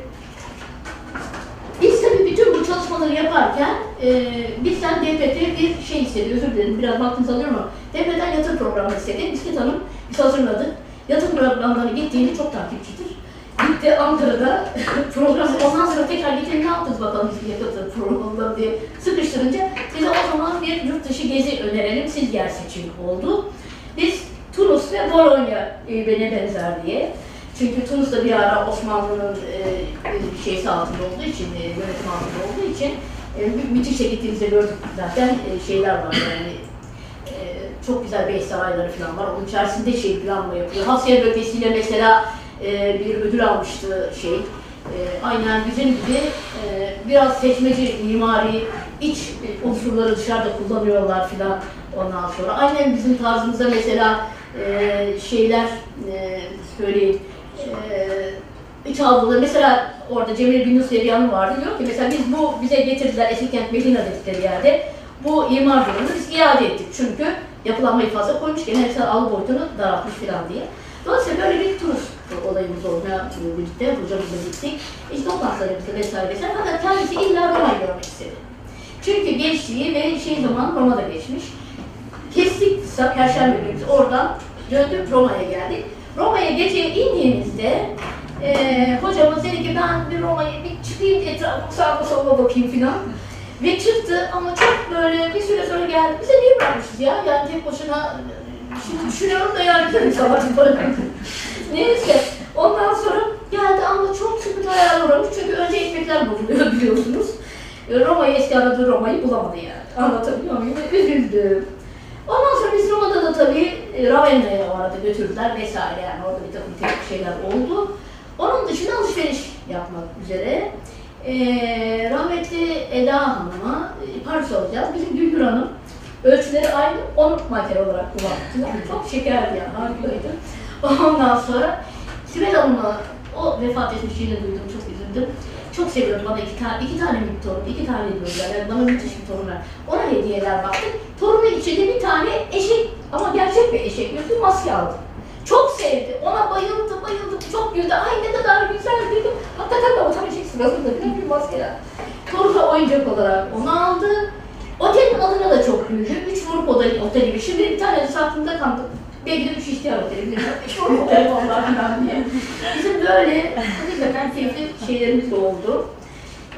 biz tabii bütün bu çalışmaları yaparken e, bizden DPT bir şey istedi, özür dilerim biraz vaktinizi alıyorum ama DPT'den yatır programı istedi. Bisiklet Hanım biz hazırladık. Yatır programlarına gittiğini çok takipçidir. Gitti Ankara'da program, ondan sonra tekrar getirin ne yaptınız bakalım biz yatır programında diye sıkıştırınca bize o zaman bir yurt dışı gezi önerelim, siz yer seçin oldu. Biz Tunus ve Bologna e, bana benzer diye. Çünkü Tunus'ta bir ara Osmanlı'nın e, şeysi altında olduğu için, e, yönetim altında olduğu için e, mü- müthiş gittiğimizde gördük zaten e, şeyler var yani çok güzel bey sarayları falan var. Onun içerisinde şey planla yapıyor. Hasya bölgesiyle mesela e, bir ödül almıştı şey. E, aynen bizim gibi e, biraz seçmeci mimari iç e, unsurları dışarıda kullanıyorlar filan ondan sonra. Aynen bizim tarzımızda mesela e, şeyler e, söyleyeyim e, iç avluları mesela orada Cemil Nusret yanı vardı diyor ki mesela biz bu bize getirdiler Esikent Medina dedikleri yerde bu imar durumunu biz iade ettik çünkü yapılanmayı fazla koymuş gene mesela al boyutunu daraltmış falan diye. Dolayısıyla böyle bir turist olayımız e, birlikte, hocamızla gittik. İşte toplantılarımızda vesaire vesaire fakat kendisi illa Roma'yı görmek istedi. Çünkü gençliği ve şey zaman Roma'da geçmiş. Kestik Perşembe günü biz oradan döndük Roma'ya geldik. Roma'ya gece indiğimizde eee hocamız dedi ki ben bir Roma'ya bir çıkayım etrafı sağma soluma bakayım filan. Ve çıktı ama çok böyle bir süre sonra geldi. Bize niye bırakmışız ya? Yani tek başına şimdi düşünüyorum da yani tabii sabah falan. Neyse ondan sonra geldi ama çok sıkı bayağı uğramış çünkü önce ekmekler bozuluyor biliyorsunuz. Roma'yı eski aradığı Roma'yı bulamadı yani. Anlatabiliyor muyum? Üzüldüm. Ondan sonra biz Roma'da da tabii e, Ravenna'ya o arada götürdüler vesaire yani orada bir takım teknik şeyler oldu. Onun dışında alışveriş yapmak üzere. Ee, rahmetli Eda Hanım'a e, Paris alacağız. Bizim Gülgür Hanım ölçüleri aynı, onu makyaj olarak kullandı. Çok şekerdi yani, harikaydı. Ondan sonra Sibel Hanım'la o vefat etmişliğini duydum, çok üzüldüm. Çok seviyorum bana iki tane, iki tane bir torun, iki tane diyorlar. Yani bana müthiş bir torun var. Ona hediyeler baktım. Torunun içinde bir tane eşek, ama gerçek bir eşek yüzlü maske aldım. Çok sevdi. Ona bayıldı, bayıldı. Çok güldü. Ay ne kadar güzel dedim. Hakikaten de o tam eşek sırasında bile bir maskeler. Torun'a oyuncak olarak onu aldı. Otelin adına da çok güldü. Üç otel, oteli gibi. Şimdi bir tanesi aklımda kaldı. Belki de üç ihtiyar oteli. bilmiyorum. Üç grup otel onlar falan diye. Bizim böyle hakikaten keyifli şeylerimiz oldu.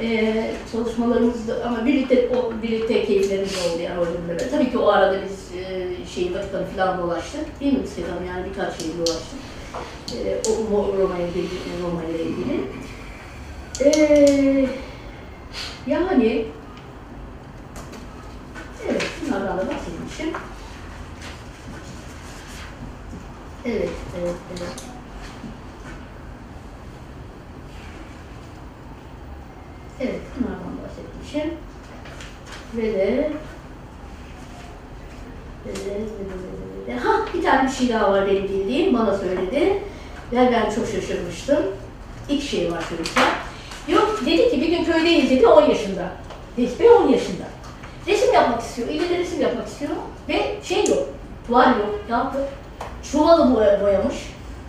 Ee, çalışmalarımız da ama birlikte o birlikte keyiflerimiz oldu yani orada. Tabii ki o arada biz e, şeyi Vatikan'ı falan dolaştık. Değil mi Hanım? Yani birkaç şey dolaştık. Ee, o Roma'ya Roma ile ilgili. Ee, yani evet bunlardan da bahsetmişim. Evet, evet, evet. Evet, bunlardan bahsetmişim. Ve de ve de, ve de, ve de. Ha, bir tane bir şey daha var benim bildiğim, bana söyledi. Ve ben çok şaşırmıştım. İlk şey var söyleyeceğim. Yok, dedi ki bir gün köydeyiz dedi, 10 yaşında. Resmi 10 yaşında. Resim yapmak istiyor, ille resim yapmak istiyor. Ve şey yok, tuval yok, ne yaptı? Çuvalı boya, boyamış.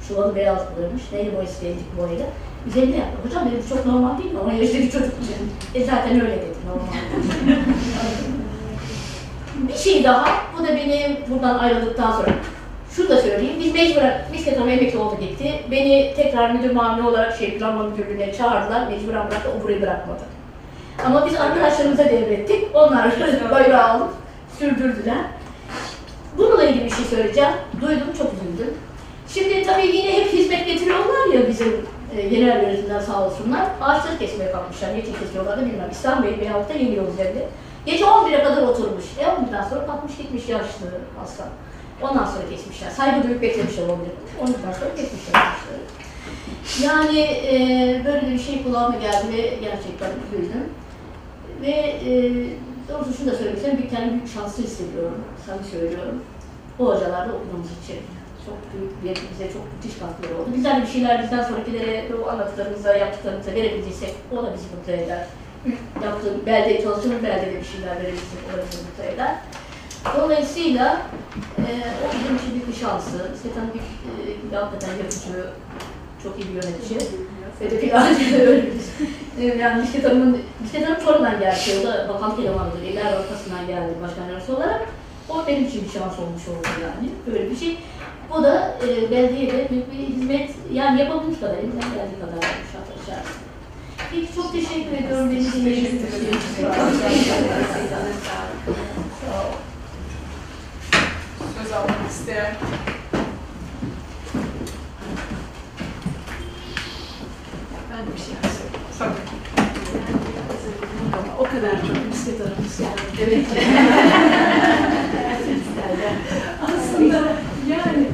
Çuvalı beyaz boyamış. Neyle boyası dedik boyayla. Üzerine yaptı. Hocam dedim çok normal değil mi? 10 yaşındaki çocuk için. E zaten öyle dedi normal. bir şey daha. Bu da benim buradan ayrıldıktan sonra. Şunu da söyleyeyim. Biz mecburen, bisiklet hanım emekli oldu gitti. Beni tekrar müdür mamule olarak şey planlama müdürlüğüne çağırdılar. Mecburen bıraktı. O burayı bırakmadı. Ama biz arkadaşlarımıza devrettik. Onlar bayrağı alıp sürdürdüler. Bununla ilgili bir şey söyleyeceğim. Duydum, çok üzüldüm. Şimdi tabii yine hep hizmet getiriyorlar ya bizim e, genel yönetimden sağ olsunlar. Ağaçları kesmeye kalkmışlar. Niçin kesiyorlar da bilmem. İslam Bey veyahut da yeni yol üzerinde. Gece 11'e kadar oturmuş. E 11'den sonra kalkmış gitmiş yaşlı hasta. Ondan sonra kesmişler. Saygı duyup beklemişler 11'de. 11'den sonra kesmişler ağaçları. Yani e, böyle bir şey kulağıma geldi ve gerçekten üzüldüm. Ve e, doğrusu şunu da söylemek istiyorum. Bir tane büyük şanslı hissediyorum. Sana söylüyorum. O hocalarla okuduğumuz için. Çok büyük bir, bize çok müthiş katkıları oldu. Bizler de bir şeyler bizden sonrakilere o anlattıklarımıza, yaptıklarımıza verebildiysek o da bizi mutlu eder. Yaptığım beldeye çalıştığım beldede bir şeyler verebilsek o da bizi mutlu eder. Dolayısıyla e, o bizim için büyük bir şansı. Setan bir e, hakikaten yapıcı, çok iyi bir yönetici. Ve de plancı öyle bir e, yani Bisiklet Hanım'ın, Bisiklet Hanım geldi. O da bakan elemanıdır. İller arkasından geldi başkan yardımcısı olarak. O benim için bir şans olmuş oldu yani. Böyle bir şey. O da e, belediyeye büyük bir hizmet, yani yapabilmiş kadar, elimden geldiği kadar yapmış arkadaşlar. Peki çok teşekkür ediyorum beni dinlediğiniz için. Söz almak isteyen. Ben de bir şey söyleyeyim. O kadar çok bisiklet aramız yani. Evet. Aslında yani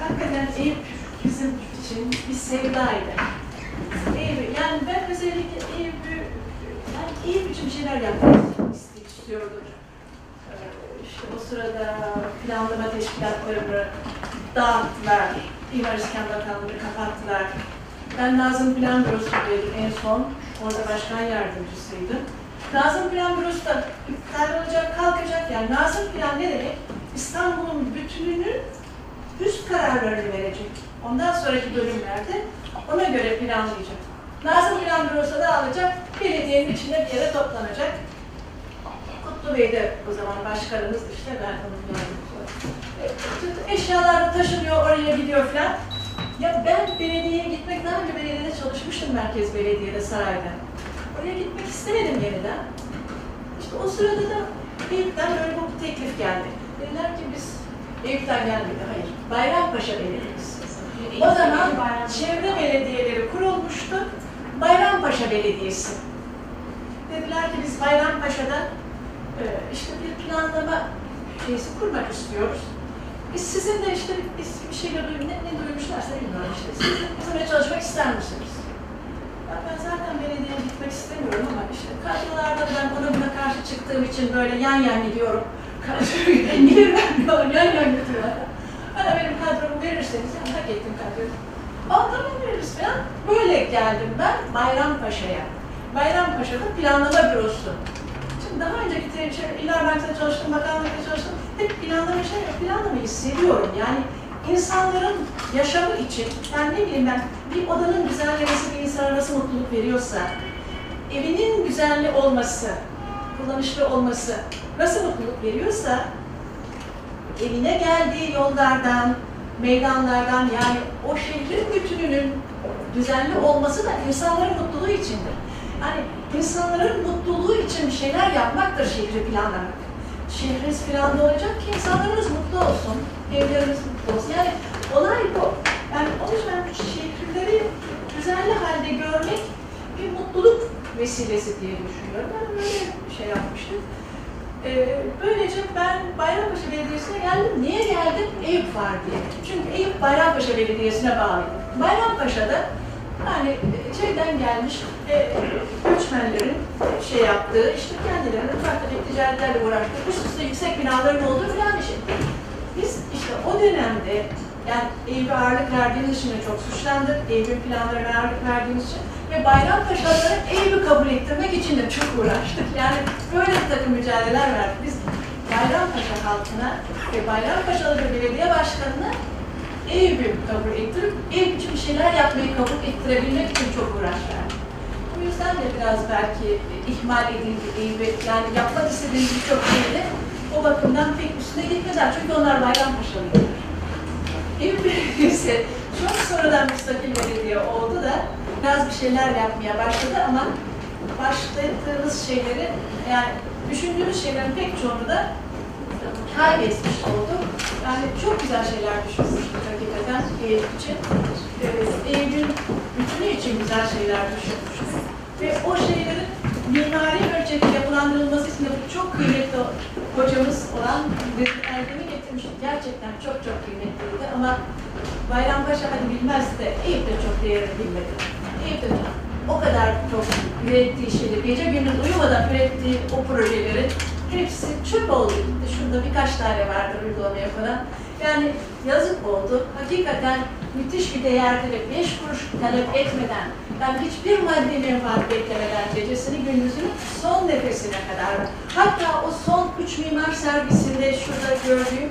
hakikaten Eyüp bizim için bir sevdaydı. Eyüp, yani ben özellikle Eyüp'ü, yani Eyüp için bir şeyler yapmak istiyordum. Ee, İşte o sırada planlama teşkilatlarını dağıttılar. İmar İskan Bakanlığı kapattılar. Ben Nazım Plan Bürosu'ndaydım en son. Orada başkan yardımcısıydım. Nazım Plan Bürosu da iptal olacak, kalkacak. Yani Nazım Plan ne demek? İstanbul'un bütününün üst kararlarını verecek. Ondan sonraki bölümlerde ona göre planlayacak. Nazım Plan Bürosu da alacak, belediyenin içinde bir yere toplanacak. Kutlu Bey de o zaman başkanımız işte ben onun Eşyalar taşınıyor, oraya gidiyor falan. Ya ben belediyeye gitmek, daha önce belediyede çalışmıştım Merkez Belediye'de sarayda. Oraya gitmek istemedim yeniden. İşte o sırada da Eyüp'ten böyle bir teklif geldi. Dediler ki biz Eyüp'ten gelmedi, hayır. Bayrampaşa Belediyesi. O zaman çevre belediyeleri kurulmuştu. Bayrampaşa Belediyesi. Dediler ki biz Bayrampaşa'da e, işte bir planlama şeysi kurmak istiyoruz. Biz sizin de işte biz bir şeyler duydum, ne, ne duymuşlarsa bilmiyorum işte. Siz bizimle çalışmak ister misiniz? Ya ben zaten belediyeye gitmek istemiyorum ama işte kadrolarda ben ona buna karşı çıktığım için böyle yan yan gidiyorum. Vermiyorlar, yan yan gidiyorlar. Bana benim kadromu verirseniz, hak ettim kadroyu. Aa tamam veririz falan. Böyle geldim ben Bayrampaşa'ya. Bayrampaşa'da planlama bürosu. Şimdi daha önceki te- şey, Bankası'nda çalıştım, bakanlıkta çalıştım. Hep planlama şey planlamayı seviyorum. Yani insanların yaşamı için, yani ne bileyim ben, bir odanın güzellemesi bir insana nasıl mutluluk veriyorsa, evinin güzelli olması, kullanışlı olması nasıl mutluluk veriyorsa, evine geldiği yollardan, meydanlardan yani o şehrin bütününün düzenli olması da insanların mutluluğu içindir. Yani insanların mutluluğu için bir şeyler yapmaktır şehri planlamak. Şehriniz planlı olacak ki insanlarınız mutlu olsun, evleriniz mutlu olsun. Yani olay bu. Yani o yüzden şehirleri düzenli halde görmek bir mutluluk vesilesi diye düşünüyorum. Ben böyle şey yapmıştım. Ee, böylece ben Bayrampaşa Belediyesi'ne geldim. Niye geldim? Eyüp var diye. Çünkü Eyüp Bayrampaşa Belediyesi'ne bağlıydı. Bayrampaşa'da yani e, şeyden gelmiş e, göçmenlerin şey yaptığı, işte kendilerine farklı bir ticaretlerle uğraştığı, üst yüksek binaların olduğu filan bir şey. Biz işte o dönemde yani Eyüp'e ağırlık verdiğimiz için de çok suçlandık. Eyüp'ün planlarına ağırlık verdiğimiz için ve Bayrampaşalılara Eyüp'ü kabul ettirmek için de çok uğraştık. Yani böyle bir takım mücadeleler verdik. Biz Bayrampaşa halkına ve Bayrampaşalı bir belediye başkanına Eyüp'ü kabul ettirip Eyüp için bir şeyler yapmayı kabul ettirebilmek için çok uğraş verdik. Bu yüzden de biraz belki ihmal edildi Eyüp'e. Yani yapmak istediğimiz birçok şeyde o bakımdan pek üstüne gitmediler. Çünkü onlar Bayrampaşalıydı. Eyüp Belediyesi çok sonradan müstakil belediye oldu da biraz bir şeyler yapmaya başladı ama başladığımız şeyleri yani düşündüğümüz şeylerin pek çoğunu da kaybetmiş olduk. Yani çok güzel şeyler düşünmüştük hakikaten Eyüp için. Ee, Eyüp'ün bütünü için güzel şeyler düşünmüştük. Ve o şeylerin mimari ölçekte yapılandırılması için de çok kıymetli hocamız olan Bedri Getirmiştik. Gerçekten çok çok kıymetliydi ama Bayrampaşa hadi bilmez de Eyüp de çok değerini bilmedi. Eyüp de o kadar çok ürettiği şeyleri, gece gündüz uyumadan ürettiği o projelerin hepsi çöp oldu gitti. Şurada birkaç tane vardır uygulama yapılan. Yani yazık oldu. Hakikaten müthiş bir değerdi ve beş kuruş talep etmeden, yani hiçbir maddi menfaat beklemeden gecesini gündüzünü son nefesine kadar. Hatta o son üç mimar servisinde şurada gördüğüm,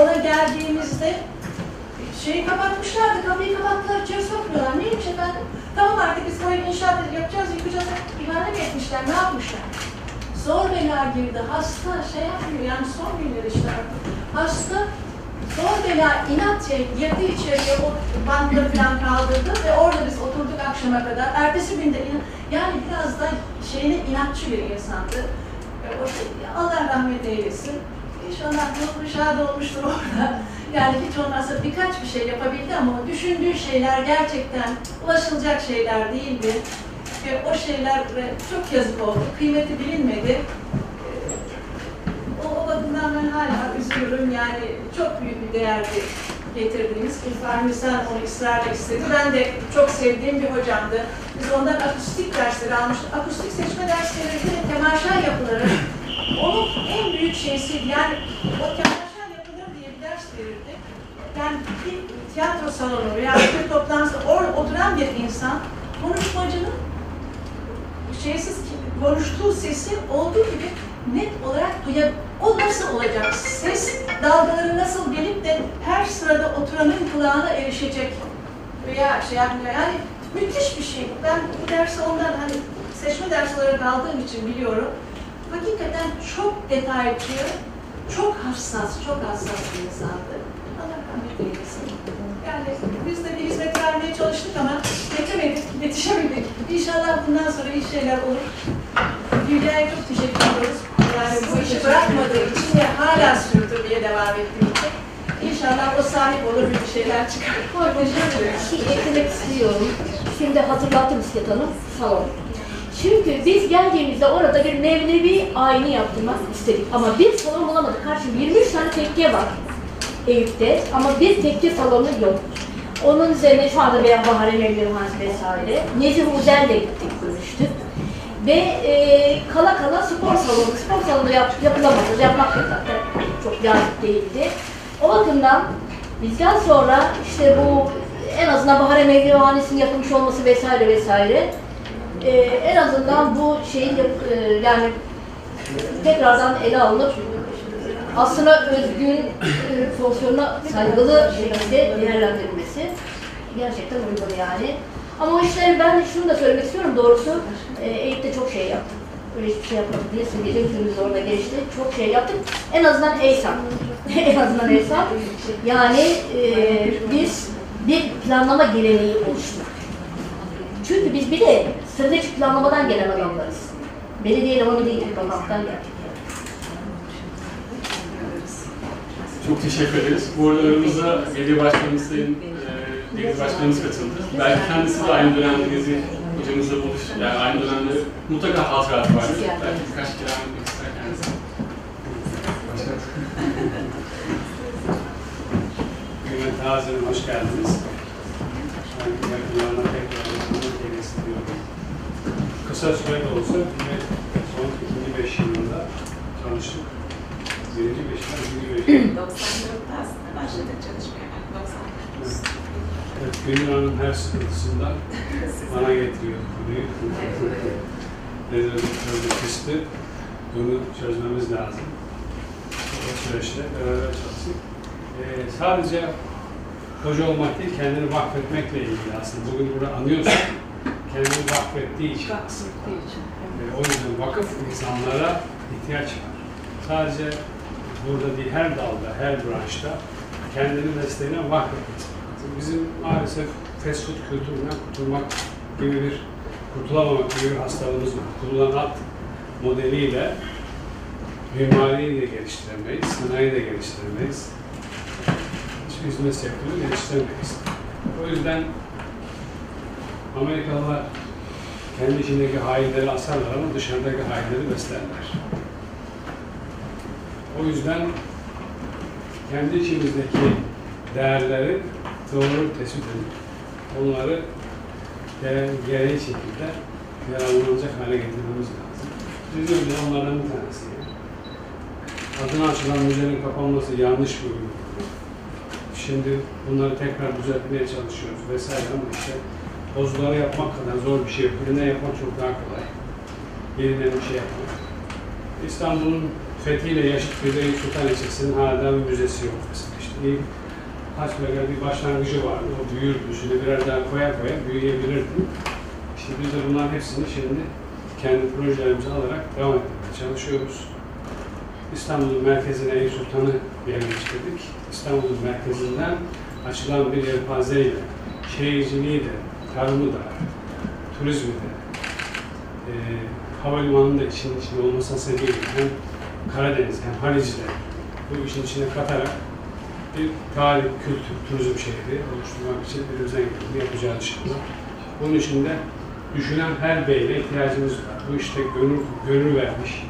ona geldiğimizde şeyi kapatmışlardı, kapıyı kapattılar, içeri sokmuyorlar. Neymiş efendim? Tamam artık biz burayı inşaat yapacağız, yıkacağız. İhale mi etmişler, ne yapmışlar? Zor bela girdi, hasta şey yapmıyor, yani son günler işte artık. Hasta zor bela inatça girdi içeriye, o bantları falan kaldırdı ve orada biz oturduk akşama kadar. Ertesi günde inan, yani biraz da şeyine inatçı bir insandı. E, şey, Allah rahmet eylesin. İnşallah mutlu şad olmuştur orada. Yani hiç olmazsa birkaç bir şey yapabildi ama düşündüğü şeyler gerçekten ulaşılacak şeyler değildi. Ve o şeyler çok yazık oldu. Kıymeti bilinmedi. O, o bakımdan ben hala üzülürüm. Yani çok büyük bir değerdi getirdiğimiz. İrfan Hüseyin onu ısrarla istedi. Ben de çok sevdiğim bir hocamdı. Biz ondan akustik dersleri almıştık. Akustik seçme dersleri ve temaşa yapıları. Onun en büyük şeysi yani o temaşa yapılır diye bir ders verirdi. Yani bir tiyatro salonu veya bir toplantıda orada oturan bir insan konuşmacının şeysiz konuştuğu sesin olduğu gibi net olarak duyar. O nasıl olacak? Ses dalgaları nasıl gelip de her sırada oturanın kulağına erişecek veya şey yapmıyor. Yani müthiş bir şey. Ben bu dersi ondan hani seçme ders olarak aldığım için biliyorum. Hakikaten çok detaycı, çok hassas, çok hassas bir insandı. Allah rahmet eylesin. Yani biz de bir hizmet vermeye çalıştık ama yetemedik, yetişemedik. İnşallah bundan sonra iyi şeyler olur. Hülya'ya çok teşekkür ediyoruz. Yani bu işi bırakmadığı için ve hala sürdürmeye devam ettiği için. İnşallah akla sahip olur bir şeyler çıkar. Bir şey eklemek istiyorum. Şimdi hatırlattım bisiklet hanım. Salon. Çünkü biz geldiğimizde orada bir Mevlevi ayini yaptırmak istedik. Ama bir salon bulamadık. Karşım 23 tane tekke var Eyüp'te. Ama bir tekke salonu yok. Onun üzerine şu anda veya Bahare Mevlevi Hansı vesaire. Nezih Uzel'le gittik, görüştük. Ve e, kala kala spor salonu, spor salonu yap, yapılamadı. Yapmak da zaten çok cazip değildi. O bakımdan bizden sonra işte bu en azından Bahare Mevlevihanesi'nin yapılmış olması vesaire vesaire e, en azından bu şeyin e, yani tekrardan ele alınıp aslına özgün e, fonksiyona saygılı şekilde değerlendirilmesi gerçekten uygun yani. Ama o işleri ben şunu da söylemek istiyorum doğrusu e, Eyüp'te çok şey yaptık. Öyle hiçbir şey yapmadık değilsin gece günümüz orada geçti. Çok şey yaptık. En azından EYSAM. en azından EYSAM. Yani e, biz bir planlama geleneği oluşturduk. Çünkü biz bir de stratejik planlamadan gelen adamlarız. Belediye elemanı değil, bakanlıktan geldik. Çok teşekkür ederiz. Bu arada aramızda belediye başkanımız Sayın e, Deniz Başkanımız katıldı. Belki kendisi de aynı dönemde Nezih hocamızla buluş, yani aynı dönemde mutlaka hatıratı vardır. Belki birkaç kelam etmek ister kendisi. Kıymetli Hazırım, hoş geldiniz. Ben yakınlarına tekrar anlatmak. Kısa sürede olsa yine son ikinci beş yılında tanıştık. Birinci beş yıl, ikinci beş yıl. 94'te aslında başladık çalışmaya. 94. Evet, Gönül Hanım her sıkıntısından bana getiriyor konuyu. Rezervatörde kıstı. Bunu çözmemiz lazım. O süreçte beraber çalıştık. Ee, sadece hoca olmak değil, kendini vakfetmekle ilgili aslında. Bugün burada anıyorsak, kendini vakfettiği için aslında. Ee, o yüzden vakıf insanlara ihtiyaç var. Sadece burada değil, her dalda, her branşta kendini mesleğine vakfetmesi lazım. Bizim maalesef fast food kültüründen kurtulmak gibi bir, kurtulamamak gibi bir hastalığımız var. Kurulan at modeliyle mimariyi de geliştiremeyiz, sanayi de geliştiremeyiz. Hiçbir hizmet sektörü geliştiremeyiz. O yüzden Amerikalılar kendi içindeki hainleri asarlar ama dışarıdaki hainleri beslerler. O yüzden kendi içimizdeki değerleri doğru tespit edip onları gere- gereği şekilde yararlanacak hale getirmemiz lazım. Bizim de onlardan bir tanesi. Adına açılan müzenin kapanması yanlış bir uygulama. Şimdi bunları tekrar düzeltmeye çalışıyoruz vesaire ama işte bozguları yapmak kadar zor bir şey yok. Yapmak çok daha kolay. Yeniden bir şey yapmak. İstanbul'un fethiyle Yaşıtköy'de Eyüp Sultan Lisesi'nin hala bir müzesi yok mesela. İşte iyi hasbelkader bir başlangıcı vardı. O büyürdü. Şimdi birer daha koya koya büyüyebilirdi. İşte biz de bunların hepsini şimdi kendi projelerimizi alarak devam etmeye çalışıyoruz. İstanbul'un merkezine Eyüp Sultan'ı yerleştirdik. İstanbul'un merkezinden açılan bir yelpazeyle şehirciliği de, tarımı da, turizmi de, e, havalimanının da için içinde olması sebebiyle hem Karadeniz hem Halic'de bu işin içine katarak bir tarih, kültür, turizm şehri oluşturmak için özen gösterdi, yapacağı inşallah. Bunun için de düşünen her beyle ihtiyacımız var. Bu işte gönül, gönül vermiş,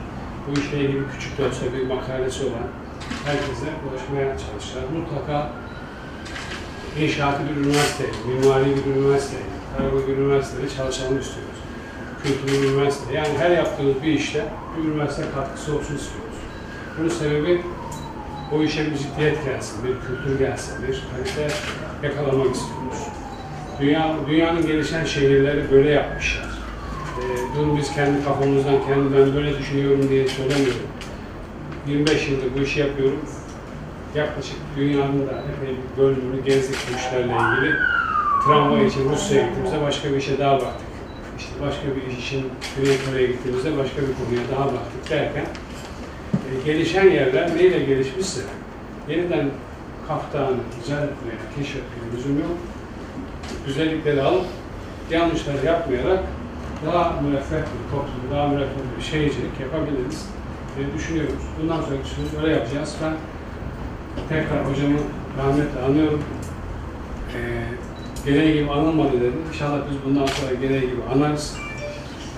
bu işle ilgili küçük de olsa bir makalesi olan herkese ulaşmaya çalışacağız. Mutlaka inşaatı bir üniversite, mimari bir üniversite, tarafı bir üniversitede çalışalım istiyoruz. Kültürlü bir üniversite. Yani her yaptığımız bir işte bir üniversite katkısı olsun istiyoruz. Bunun sebebi o işe bir ciddiyet gelsin, bir kültür gelsin, bir kalite yakalamak istiyoruz. Dünya, dünyanın gelişen şehirleri böyle yapmışlar. Ee, bunu biz kendi kafamızdan, kendi ben böyle düşünüyorum diye söylemiyorum. 25 yıldır bu işi yapıyorum. Yaklaşık dünyanın da epey bir bölümünü gezdik bu işlerle ilgili. Tramvay için Rusya'ya gittiğimizde başka bir işe daha baktık. İşte başka bir iş için Güney Kore'ye gittiğimizde başka bir konuya daha baktık derken e, gelişen yerler neyle gelişmişse yeniden kaptağını düzeltmeye, keşfetmeye lüzum yok. Güzellikleri alıp yanlışları yapmayarak daha müreffeh bir toplum, daha müreffeh bir şehircilik yapabiliriz diye düşünüyoruz. Bundan sonraki süreç öyle yapacağız. Ben tekrar hocamı rahmetle anıyorum. Ee, gereği gibi anılmadı dedi. İnşallah biz bundan sonra gereği gibi anarız.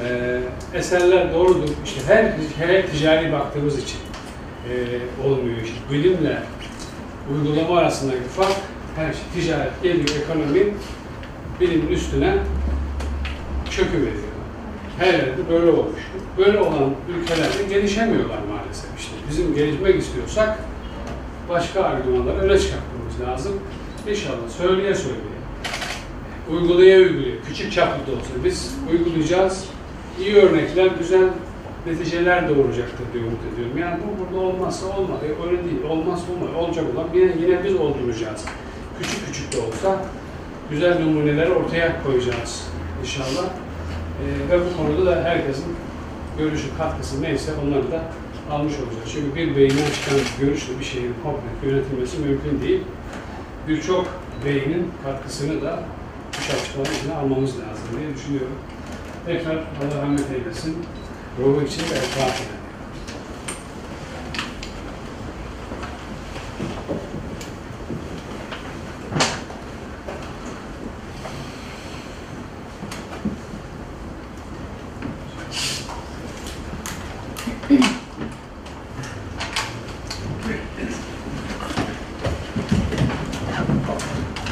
Ee, eserler doğrudur. İşte her, her ticari baktığımız için e, olmuyor. İşte bilimle uygulama arasındaki fark her şey. Ticaret geliyor, ekonomi bilimin üstüne çöküveriyor. Her yerde böyle olmuş. Böyle olan ülkelerde gelişemiyorlar maalesef işte. Bizim gelişmek istiyorsak başka argümanları öne çıkartmamız lazım. İnşallah söyleye söyleye, uygulaya uygulaya, küçük çaplı da olsa biz uygulayacağız. İyi örnekler, güzel neticeler doğuracaktır diye umut ediyorum. Yani bu burada olmazsa olmaz, e, öyle değil, olmazsa olmaz, olacak olan yine, yine biz olduracağız. Küçük küçük de olsa güzel numuneleri ortaya koyacağız inşallah. Ee, ve bu konuda da herkesin görüşü, katkısı neyse onları da almış olacağız. Çünkü bir beyinden çıkan görüşle bir şeyin komple yönetilmesi mümkün değil. Birçok beynin katkısını da bu çalışmaların içine almamız lazım diye düşünüyorum. Tekrar Allah rahmet eylesin. Ruhu için de etraf edelim.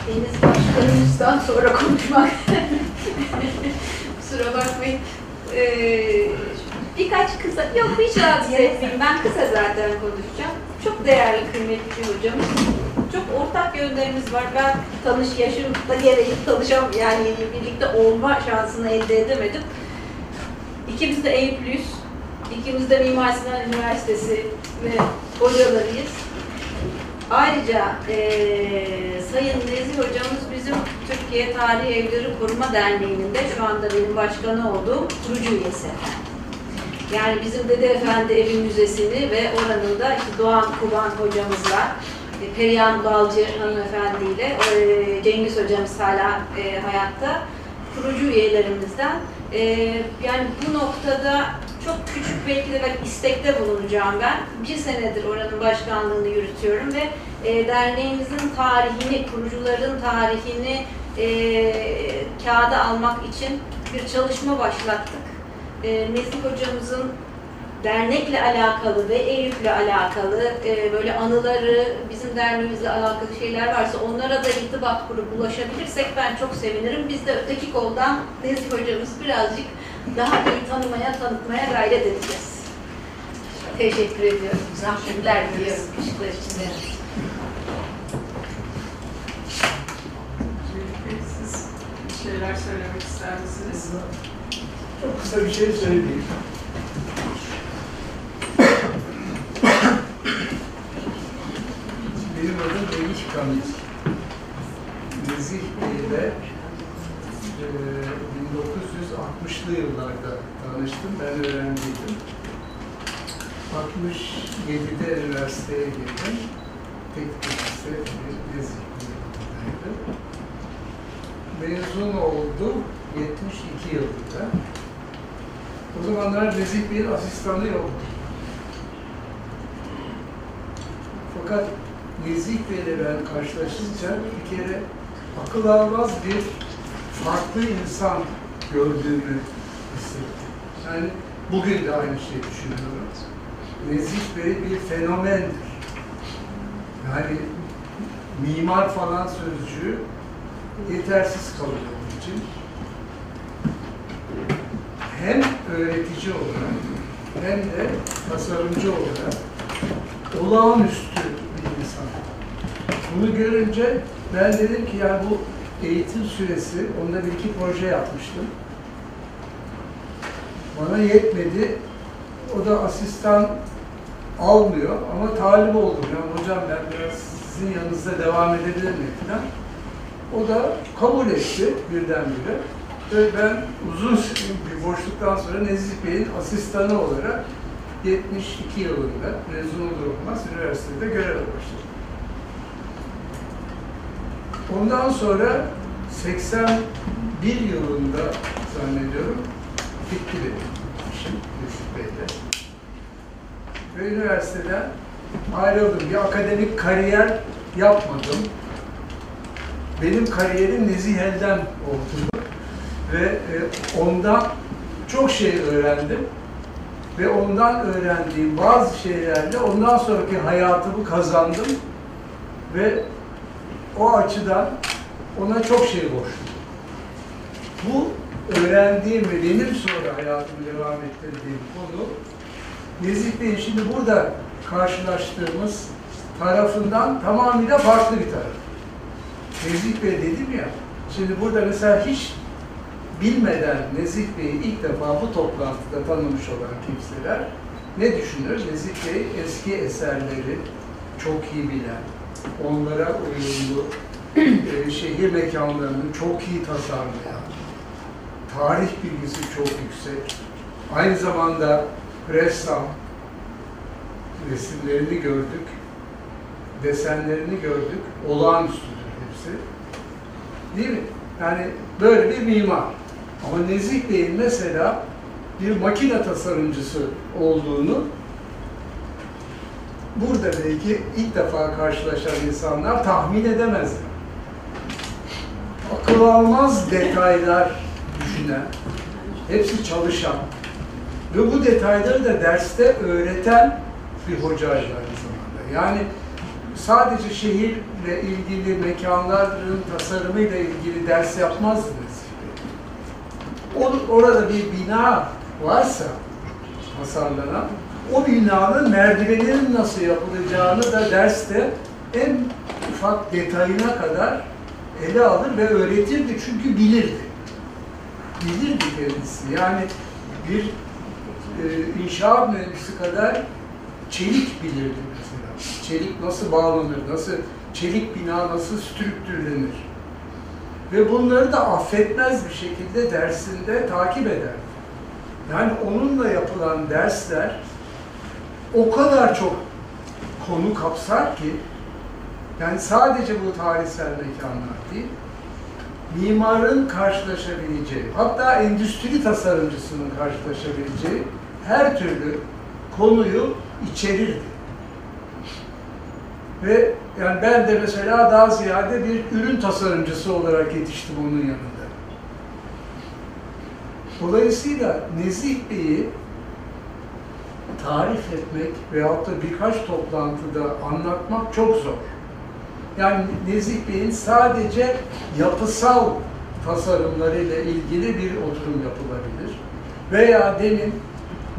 Deniz başkanımızdan sonra konuşmak. Kusura bakmayın. Ee, birkaç kısa, yok hiç rahatsız etmeyin. Ben kısa zaten konuşacağım. Çok değerli, kıymetli bir hocamız. Çok ortak yönlerimiz var. Ben tanış, yaşım da gereği tanışam, yani birlikte olma şansını elde edemedim. İkimiz de Eyüplüyüz. İkimiz de Mimar Sinan Üniversitesi ve hocalarıyız. Ayrıca eee Sayın Nezih hocamız bizim Türkiye Tarihi Evleri Koruma Derneği'nin de şu anda benim başkanı olduğum kurucu üyesi. Yani bizim Dede Efendi Evi Müzesi'ni ve oranın da işte Doğan Kuban hocamızla, e, Perihan Balcı hanımefendiyle, e, Cengiz hocamız hala e, hayatta kurucu üyelerimizden. E, yani bu noktada çok küçük belki de ben istekte bulunacağım ben. Bir senedir oranın başkanlığını yürütüyorum ve e, derneğimizin tarihini, kurucuların tarihini e, kağıda almak için bir çalışma başlattık. E, Nezih hocamızın dernekle alakalı ve Eyüp'le alakalı e, böyle anıları, bizim derneğimizle alakalı şeyler varsa onlara da irtibat kurup ulaşabilirsek ben çok sevinirim. Biz de öteki koldan Nezih hocamız birazcık daha iyi tanımaya, tanıtmaya gayret edeceğiz. Teşekkür ediyorum. Zahmetler diliyorum ışıklar içinde. Siz bir şeyler söylemek ister misiniz? Çok kısa bir şey söyleyeyim. Adım Melih Kamil. Nezih Bey'le e, 1960'lı yıllarda tanıştım. Ben öğrenciydim. 67'de üniversiteye girdim. Teknik üniversite Nezih. Mezun oldum 72 yılında. O zamanlar Nezih Bey'in asistanı yoktu. Fakat Nezih ben karşılaşınca bir kere akıl almaz bir farklı insan gördüğümü hissettim. Yani bugün de aynı şeyi düşünüyorum. Nezih Bey bir fenomendir. Yani mimar falan sözcüğü yetersiz kalıyor onun için. Hem öğretici olarak hem de tasarımcı olarak olağanüstü. Bunu görünce ben dedim ki yani bu eğitim süresi, onda bir iki proje yapmıştım. Bana yetmedi. O da asistan almıyor ama talip oldum. Yani hocam ben biraz sizin yanınızda devam edebilir miyim falan. O da kabul etti birdenbire. Ve ben uzun bir boşluktan sonra Nezih Bey'in asistanı olarak 72 yılında mezun olur olmaz üniversitede göreve başladım. Ondan sonra 81 yılında zannediyorum bitti benim işim Nezih Bey'de. Ve üniversiteden ayrıldım. Bir akademik kariyer yapmadım. Benim kariyerim Nezih El'den oldu. Ve e, ondan çok şey öğrendim. Ve ondan öğrendiğim bazı şeylerle ondan sonraki hayatımı kazandım. Ve o açıdan ona çok şey borçluyum. Bu öğrendiğim ve benim sonra hayatımı devam ettirdiğim konu Nezih Bey'in şimdi burada karşılaştığımız tarafından tamamıyla farklı bir taraf. Nezih Bey dedim ya, şimdi burada mesela hiç bilmeden Nezih Bey'i ilk defa bu toplantıda tanımış olan kimseler ne düşünür? Nezih Bey eski eserleri çok iyi bilen, onlara uyumlu, e, şehir mekanlarını çok iyi tasarlayan, tarih bilgisi çok yüksek, aynı zamanda ressam, resimlerini gördük, desenlerini gördük, olağanüstüdür hepsi. Değil mi? Yani böyle bir mimar. Ama Nezih Bey'in mesela bir makine tasarımcısı olduğunu burada belki ilk defa karşılaşan insanlar tahmin edemezler. Akıl almaz detaylar düşünen, hepsi çalışan ve bu detayları da derste öğreten bir hocaydı aynı zamanda. Yani sadece şehirle ilgili mekanların tasarımıyla ilgili ders yapmazdınız. Orada bir bina varsa tasarlanan, o binanın merdivenin nasıl yapılacağını da derste en ufak detayına kadar ele alır ve öğretirdi çünkü bilirdi. Bilirdi kendisi. Yani bir e, inşaat mühendisi kadar çelik bilirdi mesela. Çelik nasıl bağlanır, nasıl çelik bina nasıl strüktürlenir. Ve bunları da affetmez bir şekilde dersinde takip eder. Yani onunla yapılan dersler o kadar çok konu kapsar ki yani sadece bu tarihsel mekanlar değil, mimarın karşılaşabileceği, hatta endüstri tasarımcısının karşılaşabileceği her türlü konuyu içerirdi. Ve yani ben de mesela daha ziyade bir ürün tasarımcısı olarak yetiştim onun yanında. Dolayısıyla Nezih Bey'i tarif etmek veyahut da birkaç toplantıda anlatmak çok zor. Yani Nezih Bey'in sadece yapısal tasarımlarıyla ilgili bir oturum yapılabilir. Veya demin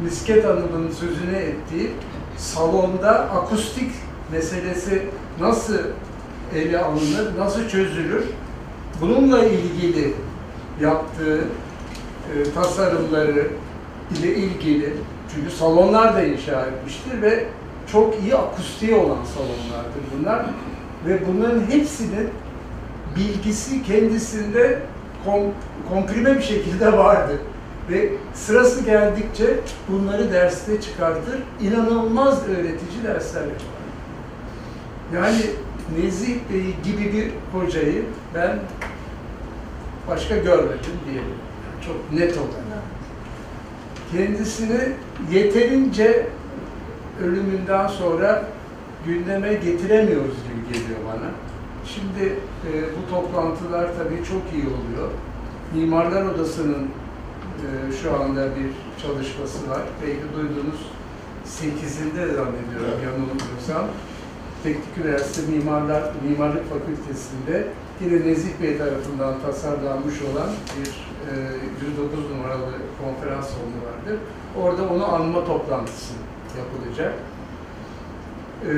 Misket Hanım'ın sözüne ettiği salonda akustik meselesi nasıl ele alınır, nasıl çözülür? Bununla ilgili yaptığı e, tasarımları ile ilgili çünkü salonlar da inşa etmiştir ve çok iyi akustiği olan salonlardır bunlar ve bunların hepsinin bilgisi kendisinde kon, komprime bir şekilde vardır. Ve sırası geldikçe bunları derste çıkartır, inanılmaz öğretici dersler yapar. Yani Nezih Bey gibi bir hocayı ben başka görmedim diyelim. Çok net olarak. Kendisini yeterince ölümünden sonra gündeme getiremiyoruz gibi geliyor bana. Şimdi e, bu toplantılar tabii çok iyi oluyor. Mimarlar Odası'nın e, şu anda bir çalışması var. Belki duyduğunuz 8'inde zannediyorum yanılmıyorsam. Teknik Üniversite Mimarlar, Mimarlık Fakültesi'nde yine Nezih Bey tarafından tasarlanmış olan bir e, 109 numaralı konferans salonu vardır. Orada onu anma toplantısı yapılacak. E,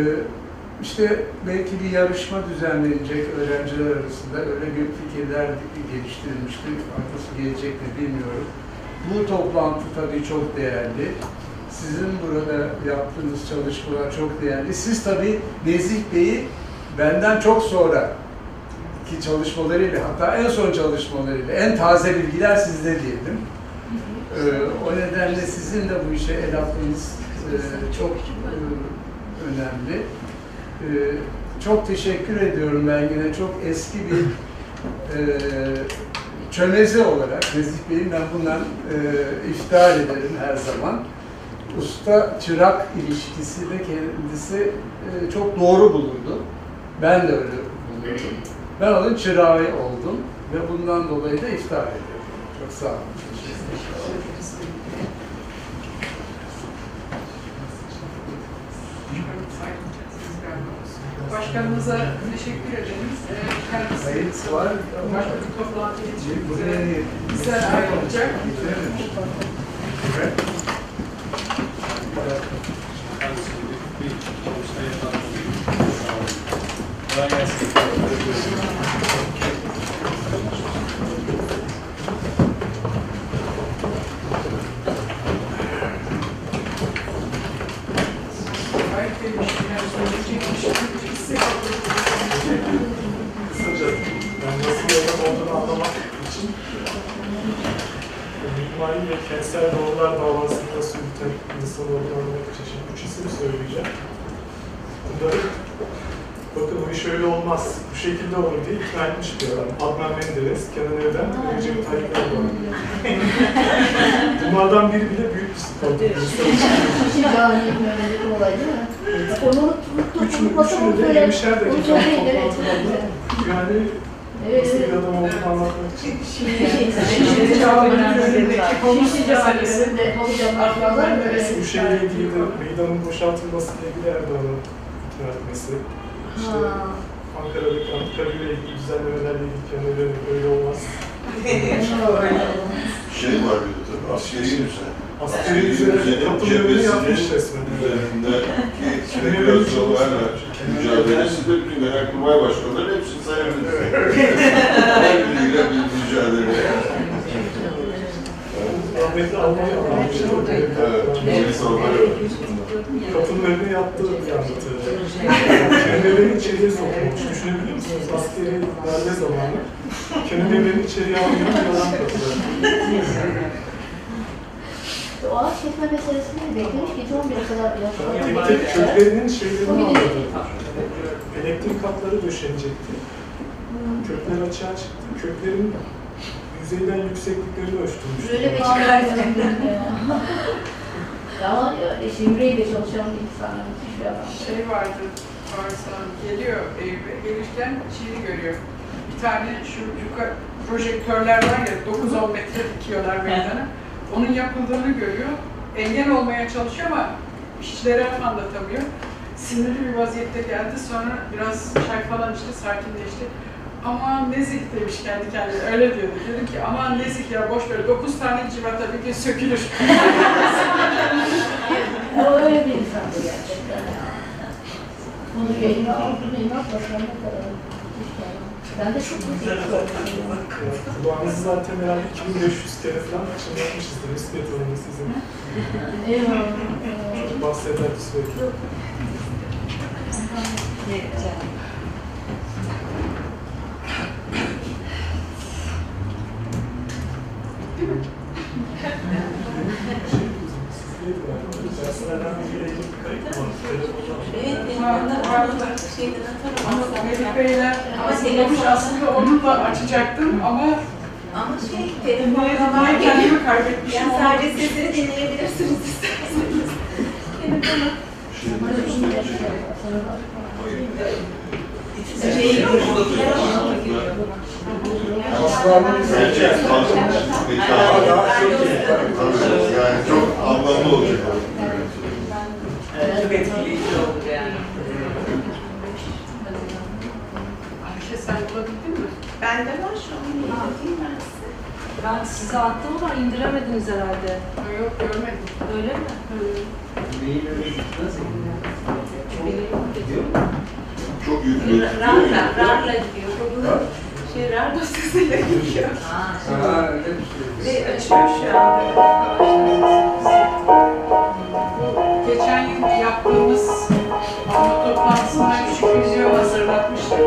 işte belki bir yarışma düzenlenecek öğrenciler arasında. Öyle bir fikirler geliştirilmiştir. Arkası gelecek mi bilmiyorum. Bu toplantı tabii çok değerli. Sizin burada yaptığınız çalışmalar çok değerli. Siz tabii Nezih Bey'i benden çok sonra ki çalışmalarıyla hatta en son çalışmalarıyla en taze bilgiler sizde diyelim. Ee, o nedenle sizin de bu işe el atmanız e, çok e, önemli. Ee, çok teşekkür ediyorum ben yine çok eski bir e, çömezi olarak Nezih Bey'in ben bundan e, iftihar ederim her zaman. usta çırak ilişkisi de kendisi e, çok doğru bulurdu. Ben de öyle buluyordum. Ben onun çırağı oldum ve bundan dolayı da iftihar ediyorum. Çok sağ olun. Başkanımıza teşekkür ederiz. Ee, Kendisi var başka bir toplantı için bize ayrılacak. Evet. Kolay gelsin. Mimari ve kentsel doğrular davasını nasıl yürüten insan olduğunu anlamak için şimdi üç isim söyleyeceğim. Bunları bakın bu iş öyle olmaz, bu şekilde olur diye ikna etmiş bir adam. Adnan Menderes, Kenan Evren, Recep Tayyip Erdoğan. Bunlardan biri bile büyük bir sıkıntı. Kişi cahil böyle bir olay değil mi? Onu unuttuk, unutmasam onu söyle. yemişler de evet. toplantılarda. Yani Evet, nasıl evet. bir adam olduğunu anlatmak için. Şimdi cahilinde havucama yapıyorlar mı? Bu şeyle ilgili meydanın boşaltılmasıyla ilgili Erdoğan'ın ikna etmesi. İşte Ha. Ankara'daki Ankara ile ilgili düzenlemelerle ilgili kendileri öyle olmaz. şey var bir de tabii askeri düzen. Askeri kapının önünü yapmış resmen. Üzerindeki spekülasyonlarla mücadelesi de bütün genelkurmay başkanları hepsini sayabiliriz. Her biriyle bir mücadele. Rahmetli Almanya anlatmıştı. Evet, polis onları. Kapının önüne yattığı bir anlatı. Kendilerini içeriye sokmamış. Düşünebiliyor musunuz? Askeri darbe zamanı. Kendilerini içeriye bir adam kapıda. O ağaç kesme meselesini beklemiş gece 11'e kadar Tek tek köklerinin şeylerini anladı. Elektrik hatları döşenecekti. Kökler açığa çıktı. Köklerin yüzeyden yüksekliklerini ölçtürmüş. Böyle bir çıkartım. Ama öyle şimdiyle çalışan bir insan, müthiş bir adam. Şey vardı, Farsan geliyor eve, gelirken şeyi görüyor. Bir tane şu yukarı projektörler var ya 9-10 metre dikiyorlar meydana. Onun yapıldığını görüyor. Engel olmaya çalışıyor ama işçilere anlatamıyor. Sinirli bir vaziyette geldi. Sonra biraz çay falan içti, sakinleşti. Aman nezik demiş kendi kendine. Öyle diyordu. Dedim ki aman nezik ya boş ver. 9 tane civata bir gün sökülür. O öyle bir insandı gerçekten. Bunu yayına ne müthiş bir adam. Ben de çok oldum. Kulağınızı zaten herhalde 2500 kere falan çınlatmışızdır. Üstüne tanımı sizin. Eyvallah. Bahsederdi sürekli. Bir yere gidip kayıt var. Telefondan. Evet, telefonda vardı. Şeyden Ama atarım. Melih Bey'le hazırlamış aslında onunla açacaktım ama Ama şey, ya. kendimi kaybetmişim Yani onu. sadece sesini dinleyebilirsiniz isterseniz. Telefonu. Şey mu? Bence kalkın. Yani çok anlamlı olacak. Çok etkileyici oldu yani. Ayşe sen bulabildin mi? Bende var şu an. Ben size. Ben size attım ama indiremediniz herhalde. Ha, Yok görmedim. Öyle mi? Çok yüklü. Rarla, rarla gidiyor. Şey, rar dosyasıyla gidiyor. Ha, öyle bir şey. Ve açıyor şu anda. Geçen yıl yaptığımız anma toplantısında küçük bir video hazırlatmıştık.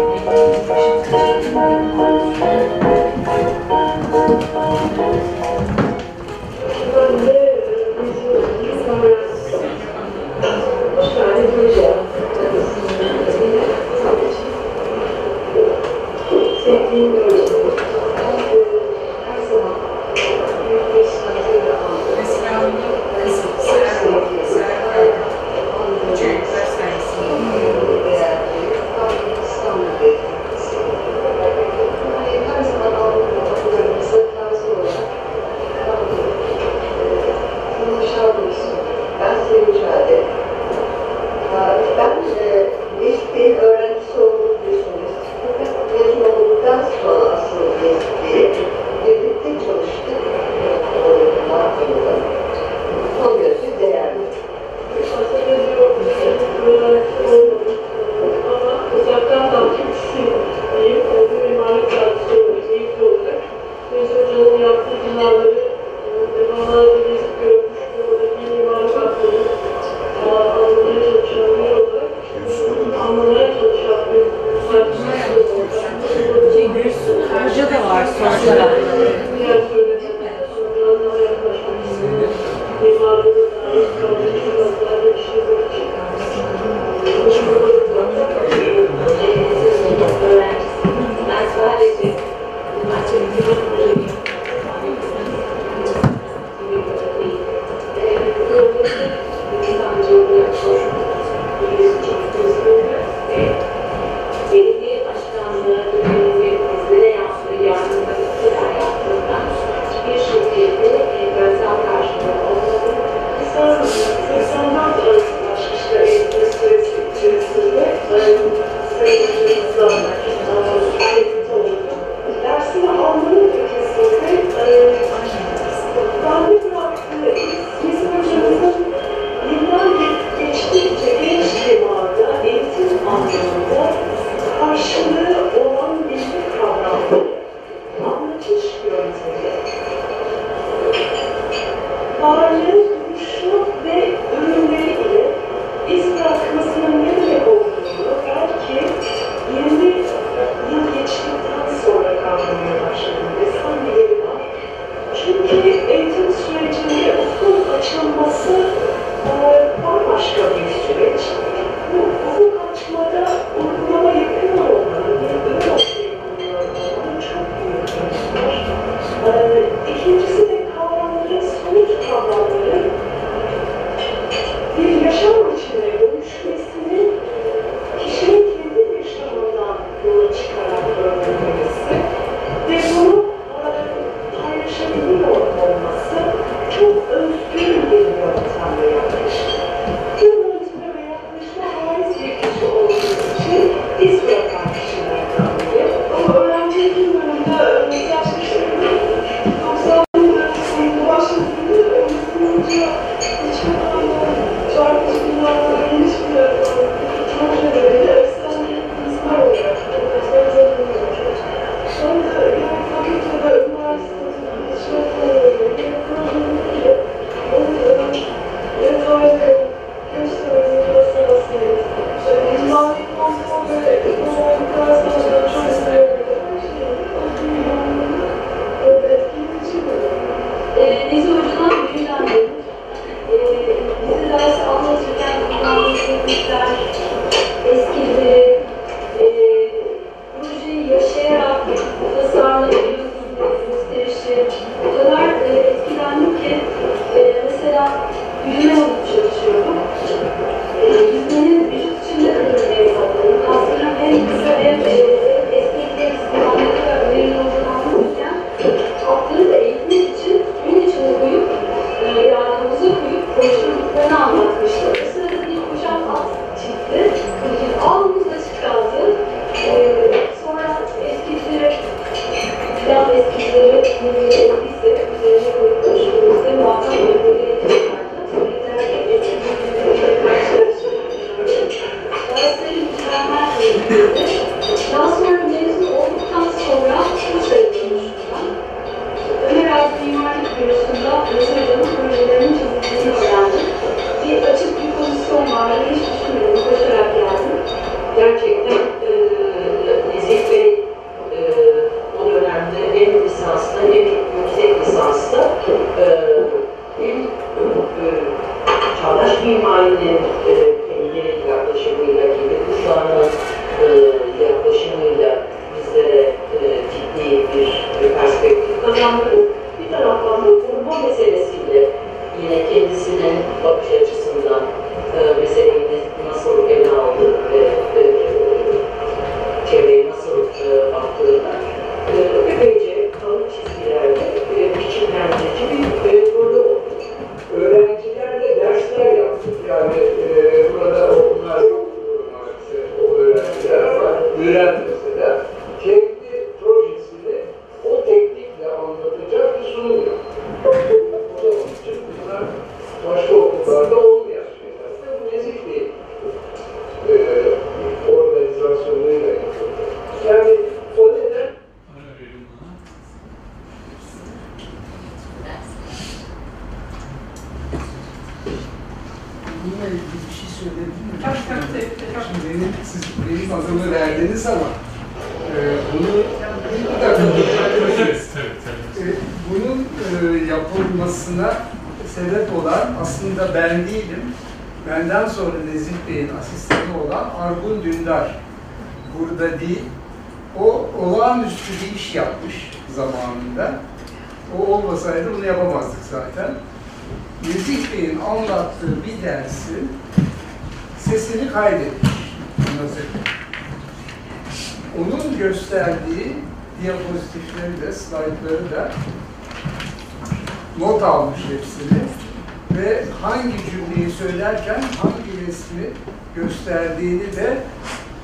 Hangi resmi gösterdiğini de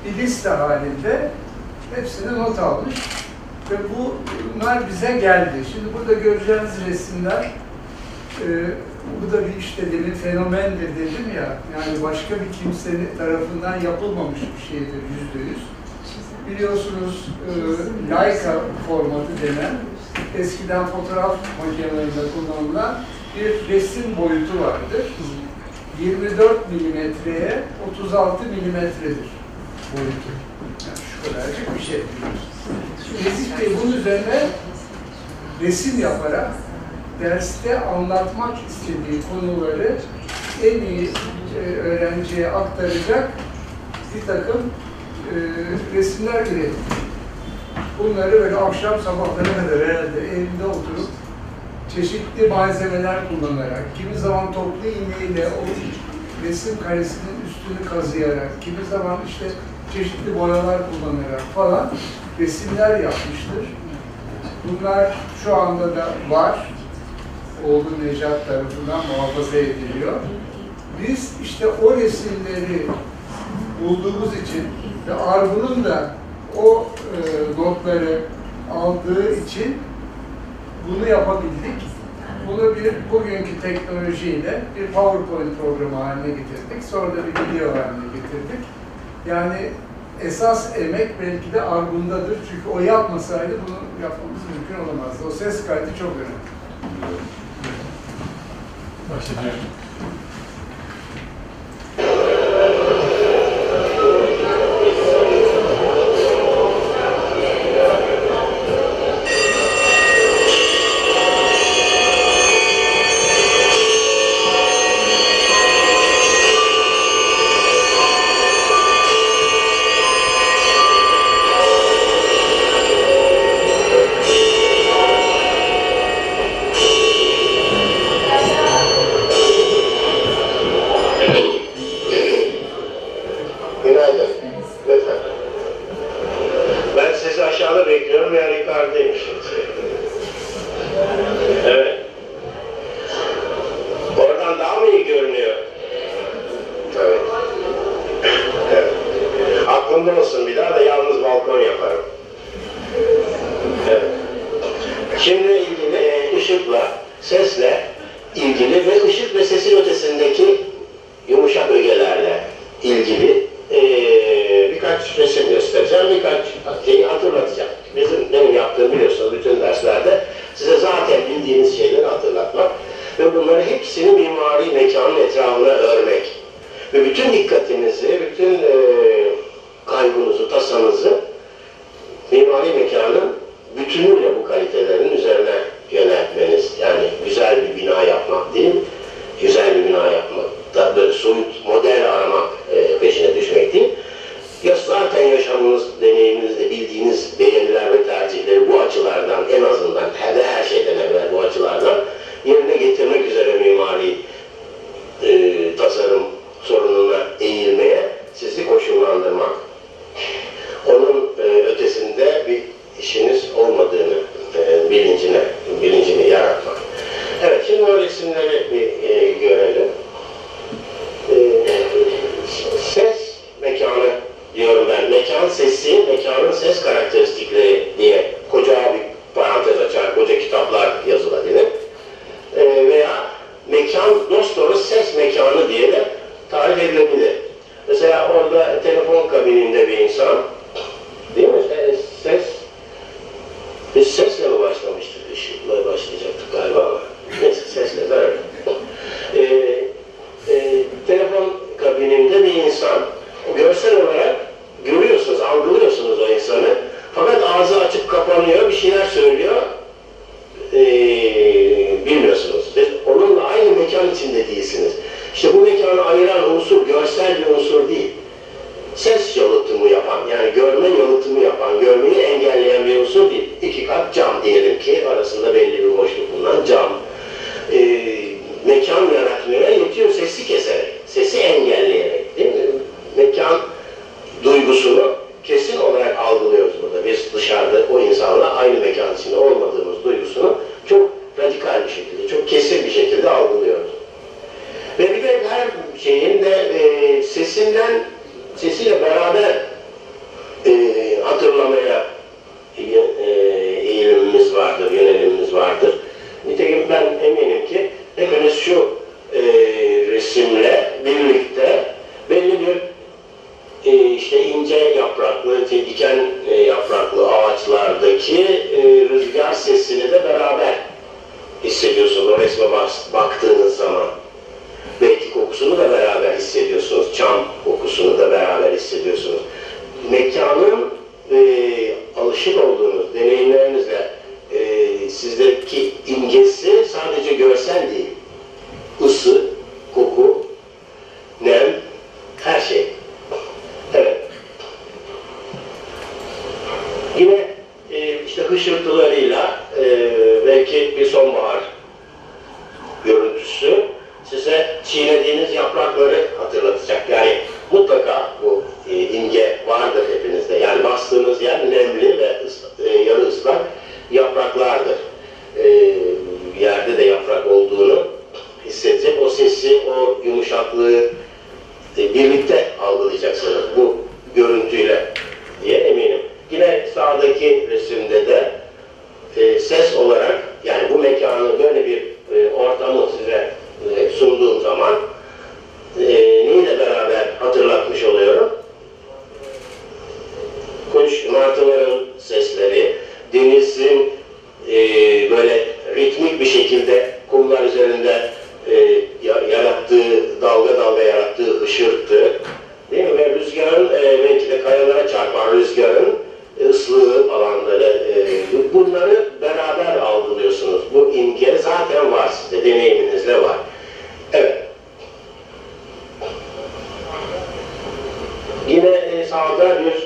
bir liste halinde hepsini not almış ve bu bunlar bize geldi. Şimdi burada göreceğiniz resimler e, bu da bir işte demin fenomendir dedim ya yani başka bir kimsenin tarafından yapılmamış bir şeydir yüzde yüz. Biliyorsunuz e, Leica formatı denen eskiden fotoğraf makinelerinde kullanılan bir resim boyutu vardır. 24 milimetreye 36 milimetredir boyutu. Yani şu kadarcık bir şey. Nezih Bey bunun üzerine resim yaparak derste anlatmak istediği konuları en iyi e, öğrenciye aktaracak bir takım e, resimler üretti. Bunları böyle akşam sabahlara kadar herhalde evinde oturup çeşitli malzemeler kullanarak, kimi zaman toplu iğneyle o resim karesinin üstünü kazıyarak, kimi zaman işte çeşitli boyalar kullanarak falan resimler yapmıştır. Bunlar şu anda da var. Oğlu Necat tarafından muhafaza ediliyor. Biz işte o resimleri bulduğumuz için ve Argun'un da o e, notları aldığı için bunu yapabildik. Bunu bir bugünkü teknolojiyle bir PowerPoint programı haline getirdik. Sonra da bir video haline getirdik. Yani esas emek belki de Argun'dadır. Çünkü o yapmasaydı bunu yapmamız mümkün olamazdı. O ses kaydı çok önemli. Başlayalım. Deneyiminizle var. Evet. Yine e, sağda bir,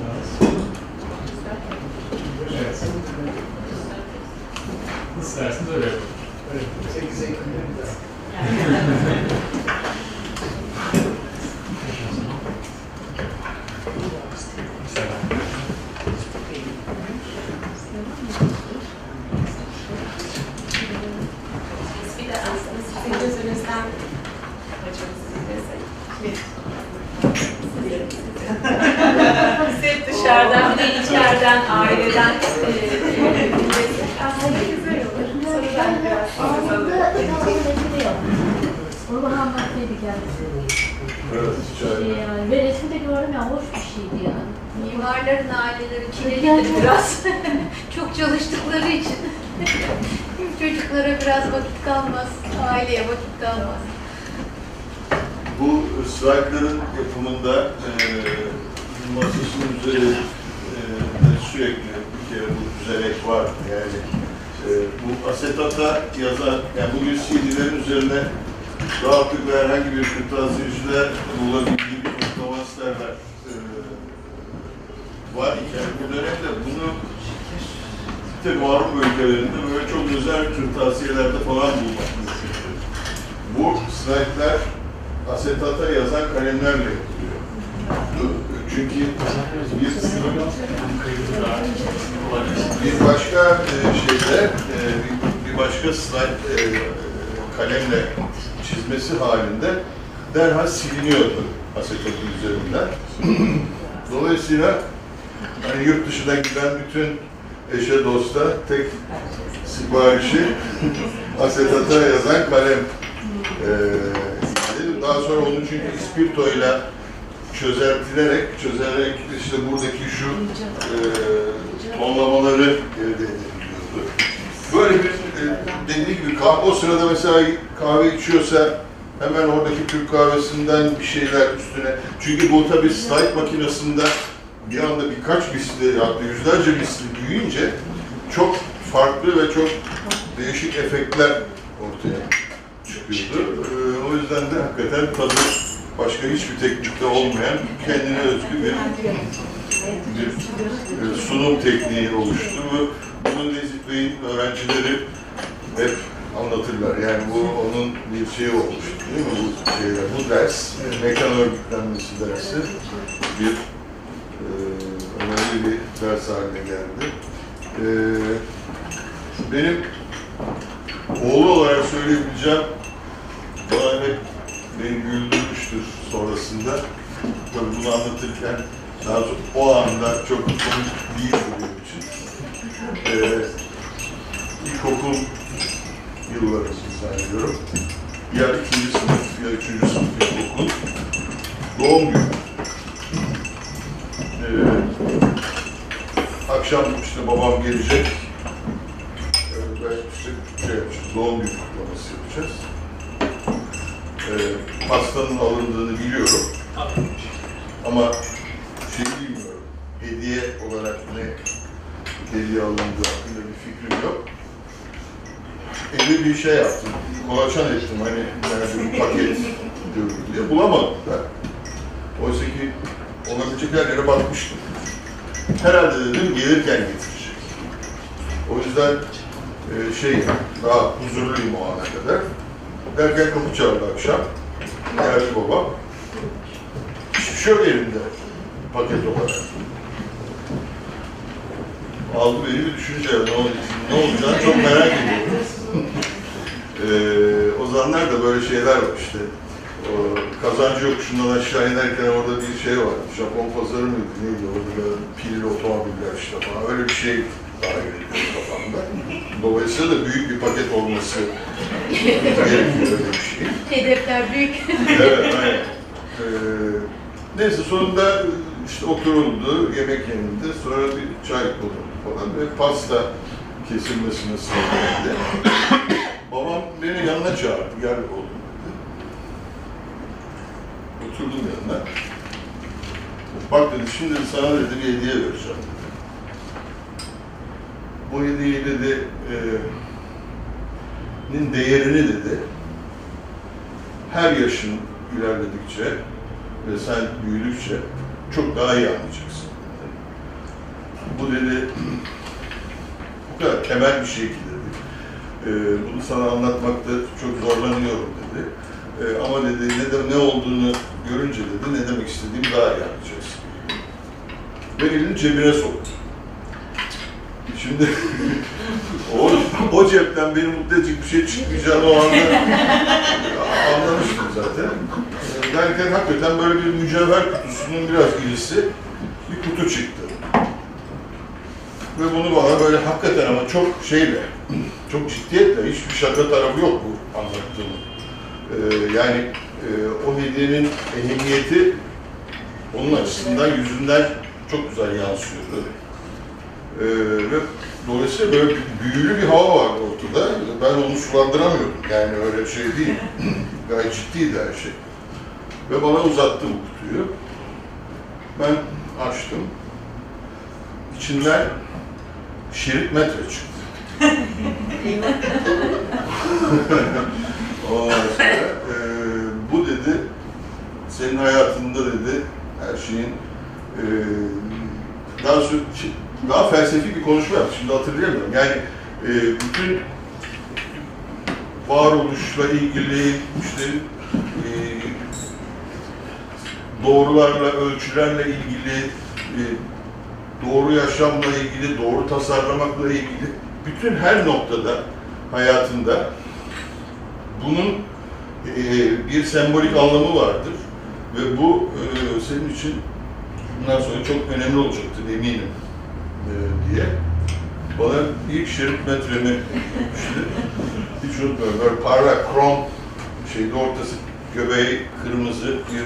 Evet. Nasıl isterseniz öyle yapalım. Evet, 8 Ekim'de bir daha. Bir de aslında sizin gözünüzden hocam Biz hep dışarıdan, bir de içeriden, aileden e, aslında güzel olur. Sonra ben biraz söz alırım. Onu bana anlattıydı kendisi. Evet, Şey yani, ve resimde gördüm ya hoş bir şeydi yani. Mimarların aileleri çilelidir biraz. Çok çalıştıkları için. Çocuklara biraz vakit kalmaz, aileye vakit kalmaz. Bu slaytların yapımında e, masasının üzerinde sürekli bir kere bu düzenek var. Yani e, bu asetata yazan, yani bugün CD'lerin üzerine rahatlıkla herhangi bir kırtasiyecide bulabildiği otomatiklerler e, var iken bu dönemde bunu bir tek Avrupa ülkelerinde böyle çok özel kırtasiyelerde falan bulmak mümkün. Bu slaytlar asetata yazan kalemlerle yapılıyor. Çünkü bir, bir başka e, şeyde, e, bir, bir başka slide e, kalemle çizmesi halinde derhal siliniyordu asetatın üzerinden. Dolayısıyla hani yurt dışından giden bütün eşe dosta tek siparişi asetata yazan kalem e, istedim. Daha sonra onun çünkü ispirtoyla çözeltilerek, çözerek işte buradaki şu e, tonlamaları elde edebiliyordu. Böyle bir e, dediği gibi kahve, o sırada mesela kahve içiyorsa hemen oradaki Türk kahvesinden bir şeyler üstüne. Çünkü bu tabii slide makinesinde bir anda birkaç misli, hatta yüzlerce misli büyüyünce çok farklı ve çok değişik efektler ortaya çıkıyordu. Ee, o yüzden de hakikaten tadı başka hiçbir teknikte olmayan kendine özgü bir, bir sunum tekniği oluştu. Bu, bunu Nezih Bey'in öğrencileri hep anlatırlar. Yani bu onun bir şeyi olmuştu değil mi? Bu, şeyler, bu ders, mekan örgütlenmesi dersi bir e, önemli bir ders haline geldi. E, benim oğlu olarak söyleyebileceğim bana hep beni güldürmüştür sonrasında. Tabii bunu anlatırken daha sonra o anda çok komik değildi benim için. Ee, ilkokul yıllarımı zannediyorum. Ya ikinci sınıf ya üçüncü sınıf ilkokul. Doğum günü. Ee, akşam işte babam gelecek. Ee, ben işte şey yapacağız, doğum günü kutlaması yapacağız. Ee, pastanın alındığını biliyorum. Ama şey bilmiyorum. Hediye olarak ne hediye alındığı hakkında bir fikrim yok. Evde bir şey yaptım. Kolaçan ettim hani nerede bir paket diye. Bulamadım da. Oysa ki olabilecek her yere bakmıştım. Herhalde dedim gelirken getirecek. O yüzden e, şey daha huzurluyum o ana kadar. Derken kapı çaldı akşam. Geldi babam. Hiçbir şey yok elimde. Paket olarak. Aldı beni bir düşünce ne, olacak, ne olacağını çok merak ediyorum. Ee, o zamanlar da böyle şeyler var işte. o kazancı yokuşundan aşağı inerken orada bir şey var. Japon pazarı mıydı neydi orada da pilli otomobiller işte falan öyle bir şey dahil ediyor kafamda. Dolayısıyla da büyük bir paket olması gerekiyor öyle bir şey. Hedefler büyük. Evet, aynen. Ee, neyse sonunda işte oturuldu, yemek yenildi, sonra bir çay konuldu falan ve pasta kesilmesine geldi. Babam beni yanına çağırdı, gel oğlum dedi. Oturdum yanına. Bak dedi, şimdi sana dedi bir hediye vereceğim. Bu hediyeyi dedi, e, nin değerini dedi, her yaşın ilerledikçe ve sen büyüdükçe çok daha iyi anlayacaksın. dedi. Bu dedi, bu kadar temel bir şey Ee, bunu sana anlatmakta çok zorlanıyorum dedi. Ee, ama dedi ne, de, ne olduğunu görünce dedi, ne demek istediğimi daha iyi anlayacaksın. Ve elini cebine soktu. Şimdi o, o cepten benim mutlu edecek bir şey çıkmayacağını o anda anlamıştım zaten. Derken hakikaten böyle bir mücevher kutusunun biraz irisi bir kutu çıktı. Ve bunu bana böyle hakikaten ama çok şeyle, çok ciddiyetle, hiçbir şaka tarafı yok bu anlattığım. Ee, yani e, o hediyenin ehemmiyeti onun açısından yüzünden çok güzel yansıyordu. Ee, ve dolayısıyla böyle büyülü bir hava var ortada. Ben onu sulandıramıyordum. Yani öyle şey değil. Gayet ciddiydi her şey. Ve bana uzattı bu kutuyu. Ben açtım. İçinden şerit metre çıktı. Ondan sonra e, bu dedi, senin hayatında dedi, her şeyin e, daha, sö- daha felsefi bir konuşma yaptı. Şimdi hatırlayamıyorum. Yani e, bütün varoluşla ilgili işte e, doğrularla, ölçülerle ilgili, e, doğru yaşamla ilgili, doğru tasarlamakla ilgili bütün her noktada hayatında bunun e, bir sembolik anlamı vardır. Ve bu e, senin için bundan sonra çok önemli olacaktır eminim e, diye. Bana ilk şerit metremi işte, hiç unutmuyorum. Böyle parlak krom şeyde ortası göbeği kırmızı bir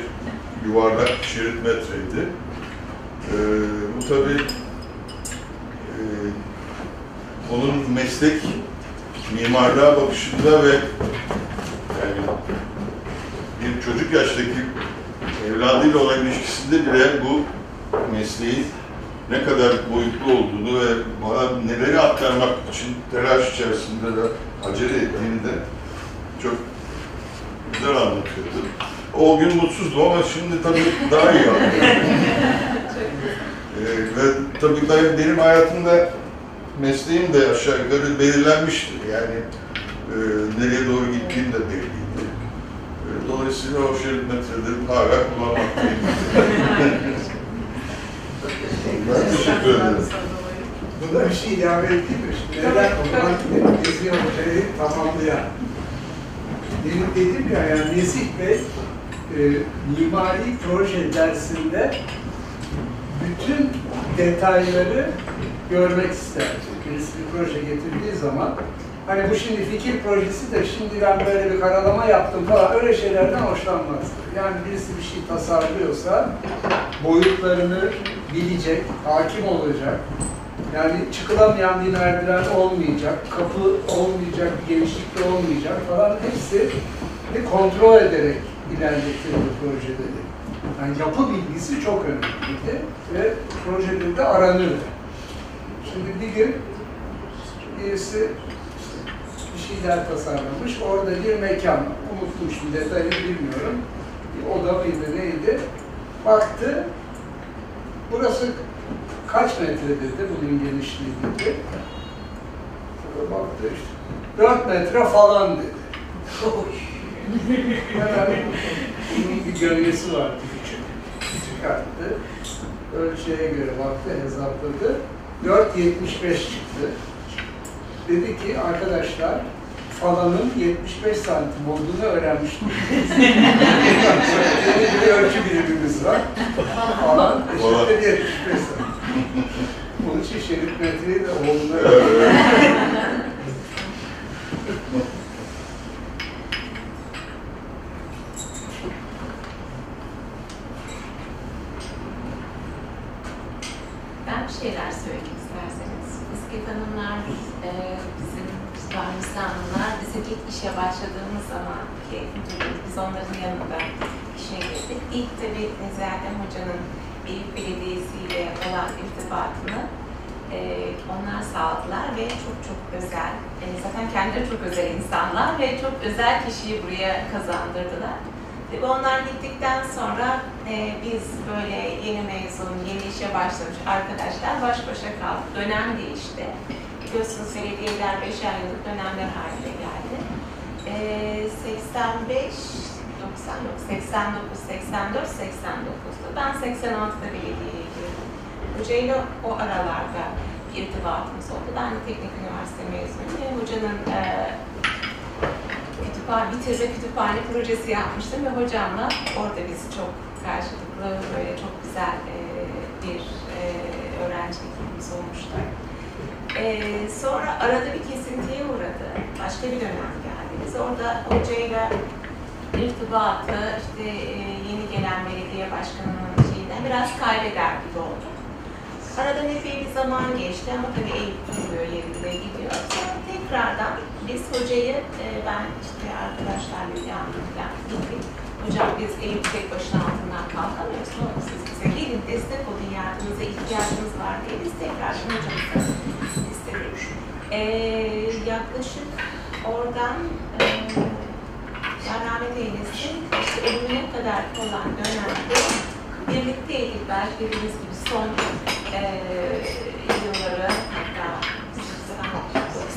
yuvarlak şerit metreydi. Ee, bu tabi e, onun meslek mimarlığa bakışında ve yani bir çocuk yaştaki evladıyla olan ilişkisinde bile bu mesleğin ne kadar boyutlu olduğunu ve bana neleri aktarmak için telaş içerisinde de acele ettiğini de çok güzel anlatıyordu. O gün mutsuzdum ama şimdi tabii daha iyi anlıyorum. ee, ve tabii ben, benim hayatımda mesleğim de aşağı yukarı belirlenmiştir. Yani e, nereye doğru gittiğim de belliydi. E, dolayısıyla o şerit metreleri hala kullanmaktayım. ben teşekkür ederim. Bunda bir şey ilave edeyim mi? Neden o zaman Nezih Hoca'yı tamamlayan? Benim dedim ya, yani Nezih Bey e, mimari proje dersinde bütün detayları görmek ister. Birisi bir proje getirdiği zaman hani bu şimdi fikir projesi de şimdi ben böyle bir karalama yaptım falan öyle şeylerden hoşlanmaz. Yani birisi bir şey tasarlıyorsa boyutlarını bilecek, hakim olacak. Yani çıkılamayan bir merdiven olmayacak, kapı olmayacak, genişlikte olmayacak falan hepsi bir kontrol ederek ilerletir bu projeleri. Yani yapı bilgisi çok önemliydi ve projelerinde aranır. Şimdi bir gün birisi bir şeyler tasarlamış, orada bir mekan, unuttum şimdi detayını bilmiyorum, bir oda mıydı neydi, baktı, burası kaç metre dedi, bunun genişliği dedi. Sonra baktı işte, 4 metre falan dedi. Hemen bunun bir gölgesi vardı küçük. Çıkarttı. Ölçüye göre baktı, hesapladı. 4.75 çıktı. Dedi ki arkadaşlar falanın 75 santim olduğunu öğrenmiştim. Bir ölçü birimimiz var. Falan eşittir 75 santim. Bunun için şerit metreyi de oğluna öğrendim. Ben bir şeyler söylemek isterseniz. İskit Hanımlar, e, bizim Müslümanlar, bizim ilk işe başladığımız zaman ki biz onların yanında işe girdik. İlk tabii Nezahat Hoca'nın Eyüp Belediyesi ile irtibatını e, onlar sağladılar ve çok çok özel, e, zaten kendileri çok özel insanlar ve çok özel kişiyi buraya kazandırdılar. Tabii onlar gittikten sonra e, biz böyle yeni mezun, yeni işe başlamış arkadaşlar baş başa kaldık. Dönem değişti. Biliyorsunuz belediyeler beşer yıllık dönemler haline geldi. E, 85, 90 yok, 89, 84, 89'da. Ben 86'da belediyeye girdim. Hocayla o aralarda irtibatımız oldu. Ben de teknik üniversite mezunuyum ve hocanın e, kütüphane, bitirme kütüphane projesi yapmıştım ve hocamla orada biz çok karşılıklı böyle çok güzel e, bir e, öğrencilikimiz olmuştu. E, sonra arada bir kesintiye uğradı. Başka bir dönem geldi. Biz orada hocayla irtibatı işte e, yeni gelen belediye başkanının şeyinden biraz kaybeder gibi oldu. Aradan epey bir zaman geçti ama tabii duruyor yerinde gidiyor. Sonra tekrardan biz hocayı, e, ben işte arkadaşlarla falan gittik. Hocam biz Eyüp tek başına altından kalkamıyoruz. Ne siz bize gelin destek olun yardımınıza ihtiyacımız var diye biz tekrar hocamıza istedik. E, yaklaşık oradan e, ya rahmet eylesin, işte ölümüne kadar olan dönemde birlikteydik belki dediğiniz gibi son e, yılları hatta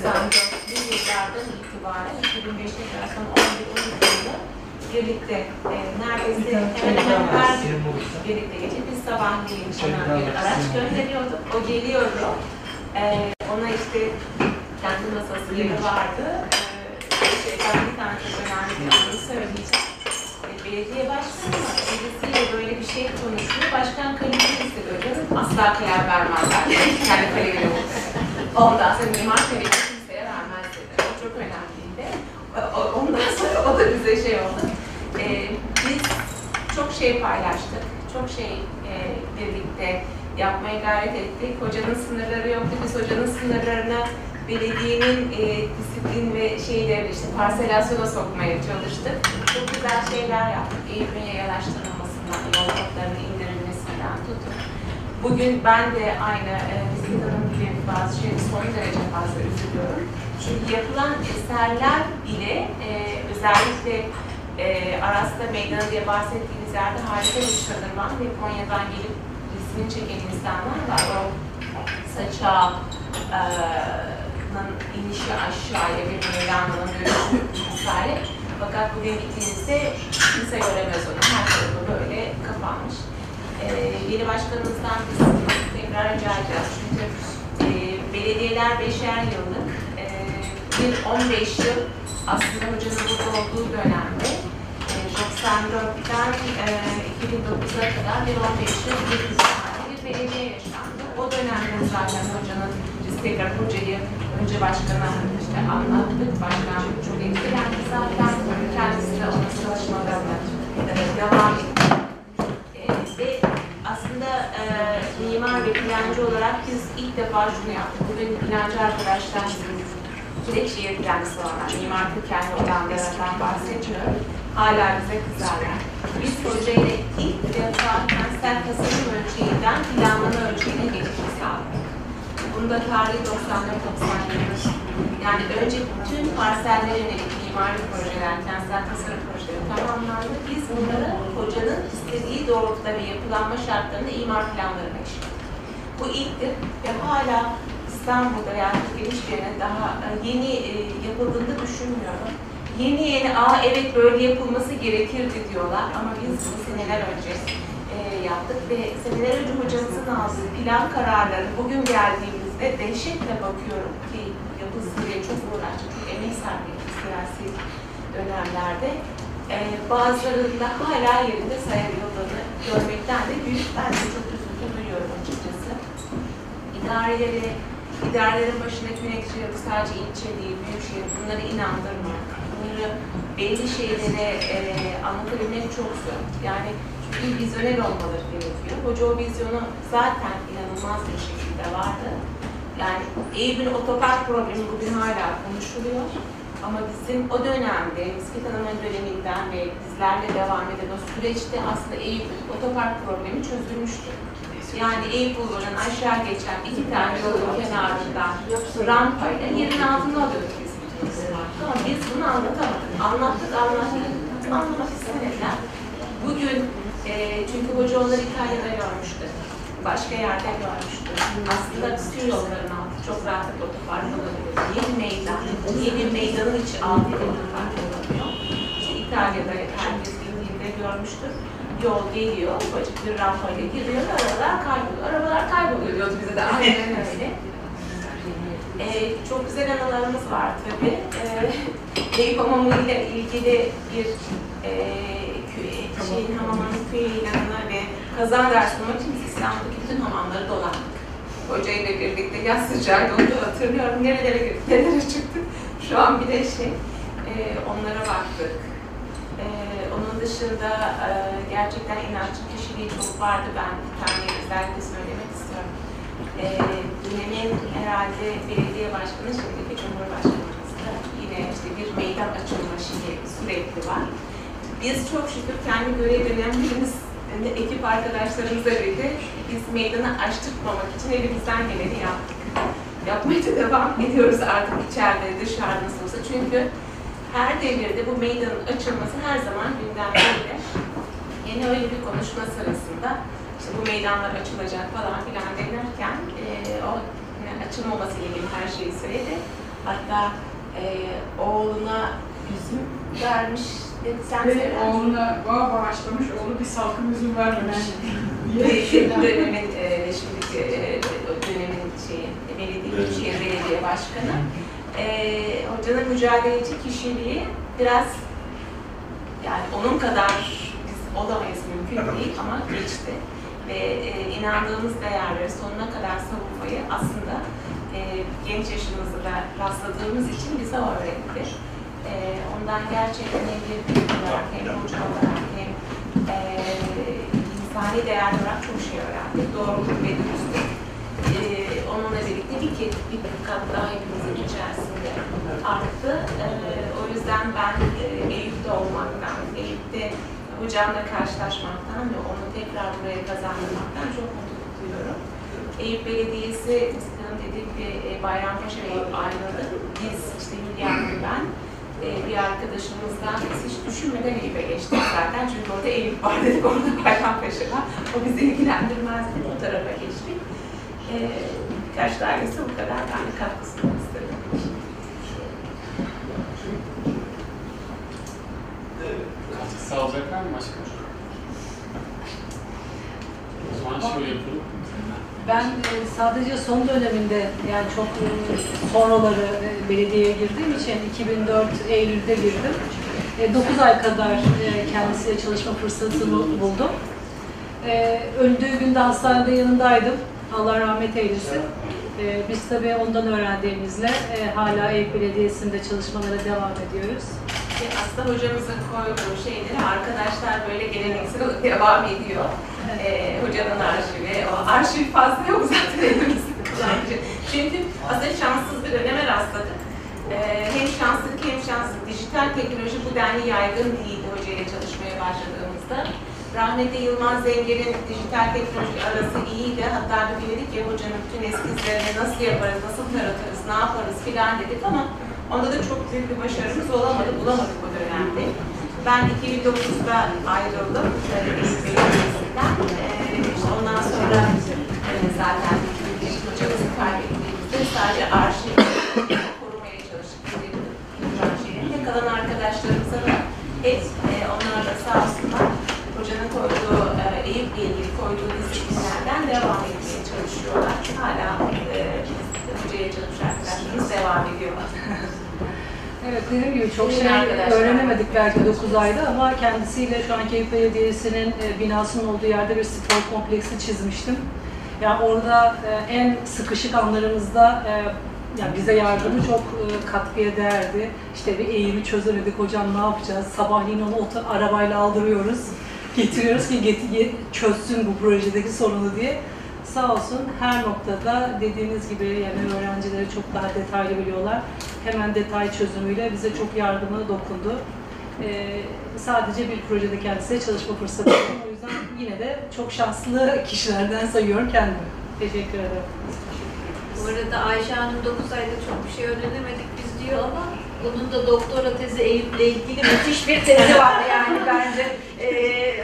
94'lü yıllardan itibaren 2005'e kadar son 11-12 yılı birlikte e, neredeyse hemen hemen her gün birlikte geçip biz sabahleyin ona bir araç gönderiyorduk. O geliyordu. E, ona işte kendi masası yeri vardı. E, şey, ben bir tane çok önemli bir anı söyleyeceğim. Belediye başkanı. Birisiyle böyle bir şey konuşuyor. Başkan kalemini istediyor. Canım asla kalem vermezler. Kendi kalemini buldu. Ondan sonra mimar kalemini kimseye vermez dedi. O çok önemliydi. Ondan sonra o da bize şey oldu. E, biz çok şey paylaştık. Çok şey e, birlikte yapmaya gayret ettik. Hocanın sınırları yoktu. Biz hocanın sınırlarına belediyenin e, disiplin ve şeyleri işte parselasyona sokmaya çalıştık. Çok güzel şeyler yaptık. Eğitimin yayalaştırılmasından, yol notlarının indirilmesinden tutun. Bugün ben de aynı e, Hanım gibi bazı şeyleri son derece fazla üzülüyorum. Çünkü yapılan eserler bile e, özellikle e, Aras'ta meydanı diye bahsettiğiniz yerde harika bir şadırvan ve Konya'dan gelip resmini çeken insanlar var. O saça, e, inişi aşağıya bir meydanının dönüşü vesaire. Fakat bugün gittiğinizde kimse göremez onu. Her tarafı böyle kapanmış. Ee, yeni başkanımızdan biz tekrar rica edeceğiz. Çünkü e, belediyeler beşer yıllık, e, bir 15 yıl aslında hocanın burada olduğu dönemde e, 94'ten e, 2009'a kadar bir 15 yıl bir belediye yaşandı. O dönemde zaten hocanın tekrar hocayı önce başkana işte anlattık. Başkan çok etkilendi zaten. Kendisi de onun çalışmalarına devam etti. E, ve aslında e, mimar ve plancı olarak biz ilk defa şunu yaptık. Bugün plancı arkadaşlar direkt şehir plancısı olanlar, mimar kökenli olanlardan bahsediyor. Hala bize kızarlar. Biz projeyle ilk defa kentsel tasarım ölçeğinden planlama ölçeğine geçiş sağladık. Bunda tarihi 94-97. Yani önce tüm parsellere yönelik mimari projeler, kentsel tasarım projeleri tamamlandı. Biz bunları hocanın istediği doğrultuda ve yapılanma şartlarında imar planlarına işledik. Bu ilktir ve hala İstanbul'da veya Türkiye'nin hiçbir yerine daha e, yeni e, yapıldığını düşünmüyorum. Yeni yeni, aa evet böyle yapılması gerekirdi diyorlar ama biz bunu seneler önce e, yaptık ve seneler önce hocamızın aldığı plan kararları bugün geldiğimizde dehşetle bakıyorum ki yapılsın diye çok uğraştık, çok emek sarf siyasi dönemlerde e, bazılarında hala yerinde sayabiliyorlarını görmekten de büyük ben de çok üzüntü duyuyorum açıkçası. İdareleri, idarelerin başındaki yönetici yok sadece ilçe değil, büyük şehir bunları inandırmak, bunları belli şeylere e, anlatabilmek çok zor. Yani çünkü vizyoner olmaları gerekiyor. Hoca o vizyonu zaten inanılmaz bir şekilde vardı. Yani Eyüp'ün otopark problemi bugün hala konuşuluyor. Ama bizim o dönemde, Misket Hanım'ın döneminden ve bizlerle devam eden o süreçte aslında Eyüp'ün otopark problemi çözülmüştü. Yani Eyüp Ulu'nun aşağı geçen iki tane yolun kenarından rampayla yerin altına alıyorduk biz. Ama biz bunu anlatamadık. Anlattık, anlattık. Anlamak istemediler. Bugün e, çünkü hoca onları İtalya'da görmüştü. Başka yerde görmüştü. Aslında bütün yolların altı çok rahatlıkla otopark olabilir. Yeni meydan, yeni meydanın içi altı otopark olabiliyor. İşte İtalya'da herkes gittiğinde görmüştür. Yol geliyor, ufacık bir rampayla giriyor, arabalar kayboluyor. Arabalar kayboluyor diyordu bize de aynen öyle. Ee, çok güzel anılarımız var tabii. Ee, Eyüp Hamamı ile ilgili bir e, köy, şeyin hamamının köy ilanına ve kazan dersi bulmak için İstanbul'daki bütün hamamları dolandık. Hoca ile birlikte yaz sıcağıydı onu da hatırlıyorum. Nerelere girdik, nerelere çıktık. Şu an bir de şey, e, onlara baktık. E, onun dışında e, gerçekten inançlı kişiliği çok vardı. Ben bir tane özellikle söylemek istiyorum. E, dönemin herhalde belediye başkanı, şimdiki cumhurbaşkanımız da yine işte bir meydan açılma şeyi sürekli var. Biz çok şükür kendi görev yani ekip arkadaşlarımızla birlikte biz meydanı açtırmamak için elimizden geleni yaptık. Yapmaya devam ediyoruz artık içeride, dışarıda olsa. Çünkü her devirde bu meydanın açılması her zaman gündemdeydi. Yine öyle bir konuşma sırasında işte bu meydanlar açılacak falan filan denirken e, o yani açılmaması ile ilgili her şeyi söyledi. Hatta e, oğluna üzüm vermiş dedi. Sen Ve oğluna bağ bağışlamış, oğlu bir salkım üzüm vermemiş. dönemin e, şimdiki e, dönemin şeyi, belediye, Büyükşehir Belediye Başkanı. E, hocanın mücadeleci kişiliği biraz yani onun kadar biz olamayız mümkün değil ama geçti. Ve e, inandığımız değerleri sonuna kadar savunmayı aslında e, genç yaşımızda da rastladığımız için bize öğretti. E, ondan gerçekten hem bir olarak hem hoca olarak hem e, insani değer olarak çok şey öğrendik. Doğruluk ve dürüstlük. E, onunla birlikte bir, bir kat daha hepimizin içerisinde arttı. E, o yüzden ben e, Eyüp'te olmaktan, Eyüp'te hocamla karşılaşmaktan ve onu tekrar buraya kazandırmaktan çok mutluluk duyuyorum. Eyüp Belediyesi, dediğim gibi e, Bayrampaşa ve Eyüp ayrıldı. Biz, işte Hülya ve ben, e, bir biz hiç düşünmeden Eyüp'e geçtik zaten. Çünkü orada Eyüp var dedik, orada Bayrampaşa var. O bizi ilgilendirmez dedi, o tarafa geçtik. E, birkaç tanesi bu kadar. Ben de katkı sunmak istedim. Katkı sağlayacaklar mı başka? O zaman şöyle yapalım. Ben e, sadece son döneminde yani çok e, sonraları e, belediyeye girdiğim için 2004 Eylül'de girdim. 9 ay kadar e, kendisiyle çalışma fırsatı bu- buldum. E, Öldüğü günde hastanede yanındaydım. Allah rahmet eylesin. E, Biz tabii ondan öğrendiğimizle e, hala Eyüp Belediyesi'nde çalışmalara devam ediyoruz. Aslında hocamızın koyduğu şeyleri arkadaşlar böyle geleneksel devam ediyor. Ee, hocanın arşivi, o arşiv fazla yok zaten elimizde kullanıcı. Çünkü aslında şanssız bir döneme rastladık. Ee, hem şanslılık hem şanssızlık. Dijital teknoloji bu denli yaygın değildi hocayla çalışmaya başladığımızda. Rahmetli Yılmaz Zenger'in dijital teknoloji arası iyiydi. Hatta bir dedik ya hocanın bütün eskizlerini nasıl yaparız, nasıl taratırız, ne yaparız filan dedik ama onda da çok büyük bir başarımız olamadı, bulamadık o dönemde. Ben 2009'da ayrıldım işte ondan sonra e, zaten hocamızı kaybettiğimizde sadece arşiv kalan arkadaşlarımıza da hep e, onlar da sağ olsunlar hocanın koyduğu, e, Eyüp'le ilgili koyduğu disiplinlerden devam etmeye çalışıyorlar. Hala e, hocaya çalışan arkadaşlarımız devam ediyorlar. Evet dediğim gibi çok şey öğrenemedik belki 9 ayda ama kendisiyle şu an Keyif Belediyesi'nin e, binasının olduğu yerde bir spor kompleksi çizmiştim. Yani orada e, en sıkışık anlarımızda e, yani bize yardımı çok e, katkıya değerdi. İşte bir eğimi çözemedik hocam ne yapacağız? Sabahleyin onu oto, arabayla aldırıyoruz. Getiriyoruz ki get, çözsün bu projedeki sorunu diye. Sağ olsun her noktada dediğiniz gibi yani öğrencileri çok daha detaylı biliyorlar. Hemen detay çözümüyle bize çok yardımı dokundu. Ee, sadece bir projede kendisiyle çalışma fırsatı. O yüzden yine de çok şanslı kişilerden sayıyorum kendimi. Teşekkür ederim. Arada Ayşe Hanım 9 ayda çok bir şey öğrenemedik biz diyor ama onun da doktora tezi Eyüp'le ilgili müthiş bir tezi var yani bence. Ee,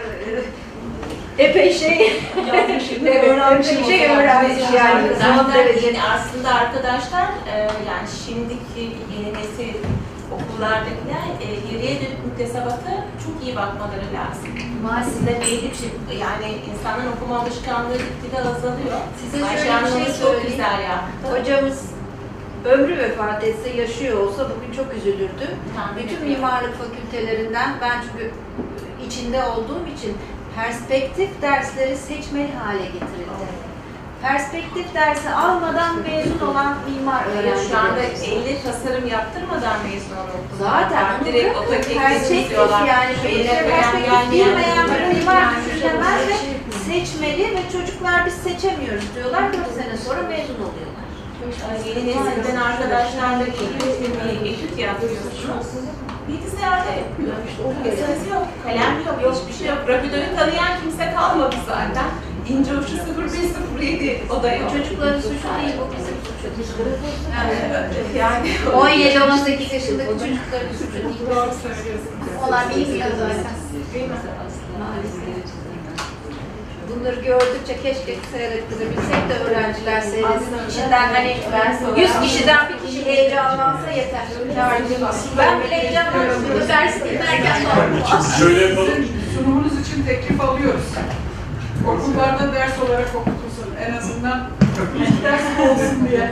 epey şey Yazmışım, öğrenmişim şey öğrenmiş yani. Zaten aslında arkadaşlar e, yani şimdiki yeni nesil okullardakiler e, geriye dönük müktesebata çok iyi bakmaları lazım. Maalesef de belli bir şey, yani insanın okuma alışkanlığı gitgide azalıyor. Size Ayşe şöyle bir şey çok söyleyeyim. güzel yaptı. Hocamız ömrü vefat etse yaşıyor olsa bugün çok üzülürdü. Tahmin Bütün ediyorum. mimarlık fakültelerinden ben çünkü içinde olduğum için perspektif dersleri seçmeli hale getirildi. Perspektif dersi almadan mezun olan mimar öğrenciler. Şu anda 50 tasarım yaptırmadan mezun olan okullar Zaten onu direkt ototeknik perspektif yani perspektif bilmeyen bir mimar yani düşünemez ve seçmeli ve çocuklar biz seçemiyoruz diyorlar. 4 sene sonra mezun oluyorlar. Yeni nesilden arkadaşlarla bir etüt yapıyorsunuz. Bilgisayarda yapıyor. Bilgisayarı yok, kalem yok, hiçbir şey yok. Rapido'yu tanıyan kimse kalmadı zaten. İnce uçlu 0507 o da yok. Çocukların suçu değil, bu bizim suçumuz. Yani 17-18 yaşındaki çocukların suçu değil. Doğru söylüyorsunuz. Onlar bilmiyor zaten. Bunları gördükçe keşke seyrettirebilsek de öğrenciler seyretsin. İçinden hani 100 kişiden bir kişi heyecanlansa yeter. Ben bile heyecanlandım. Bu dersi dinlerken Şöyle yapalım. Sunumunuz için teklif alıyoruz. Okullarda ders olarak okutulsun. En azından ders olsun diye.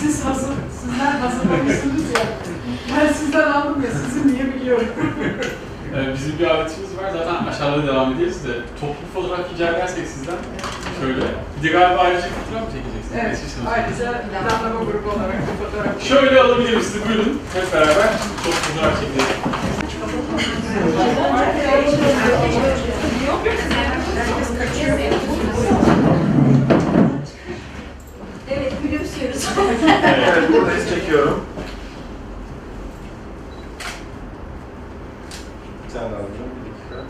Siz hazır, sizler hazırlamışsınız ya. Ben sizden aldım ya, sizi niye biliyorum. Bizim bir aletimiz var. Zaten aşağıda devam ederiz de toplu fotoğraf rica edersek sizden şöyle. Bir de galiba ayrıca fotoğraf mı çekeceksiniz? Evet, ayrıca planlama grubu olarak da fotoğraf Şöyle alabilirim sizi buyurun. Hep beraber toplu fotoğraf çekelim. Evet, gülümsüyoruz. Evet, buradayız. Çekiyorum. Sen de alacağım. Bir dakika.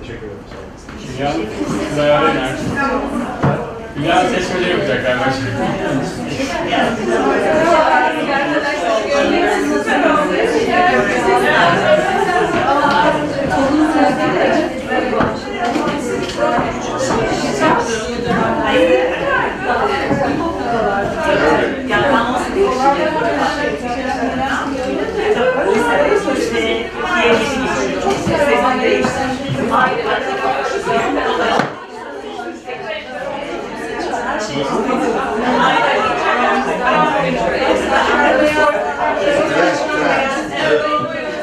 Teşekkür ederim. Sağ olun. Dünyanın kızayarı enerji. Dünyanın seçmeli yapacak galiba.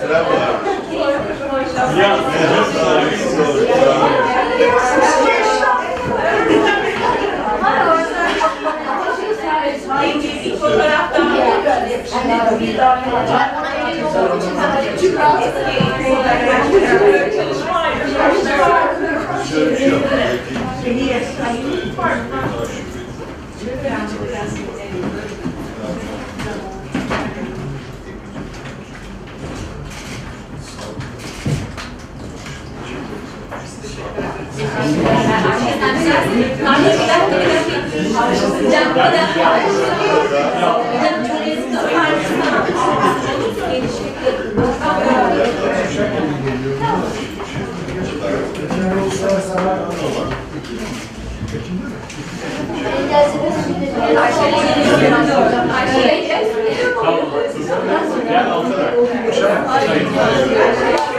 Tren var. Dünyanın İlk fotoğraftan Şöyle. bir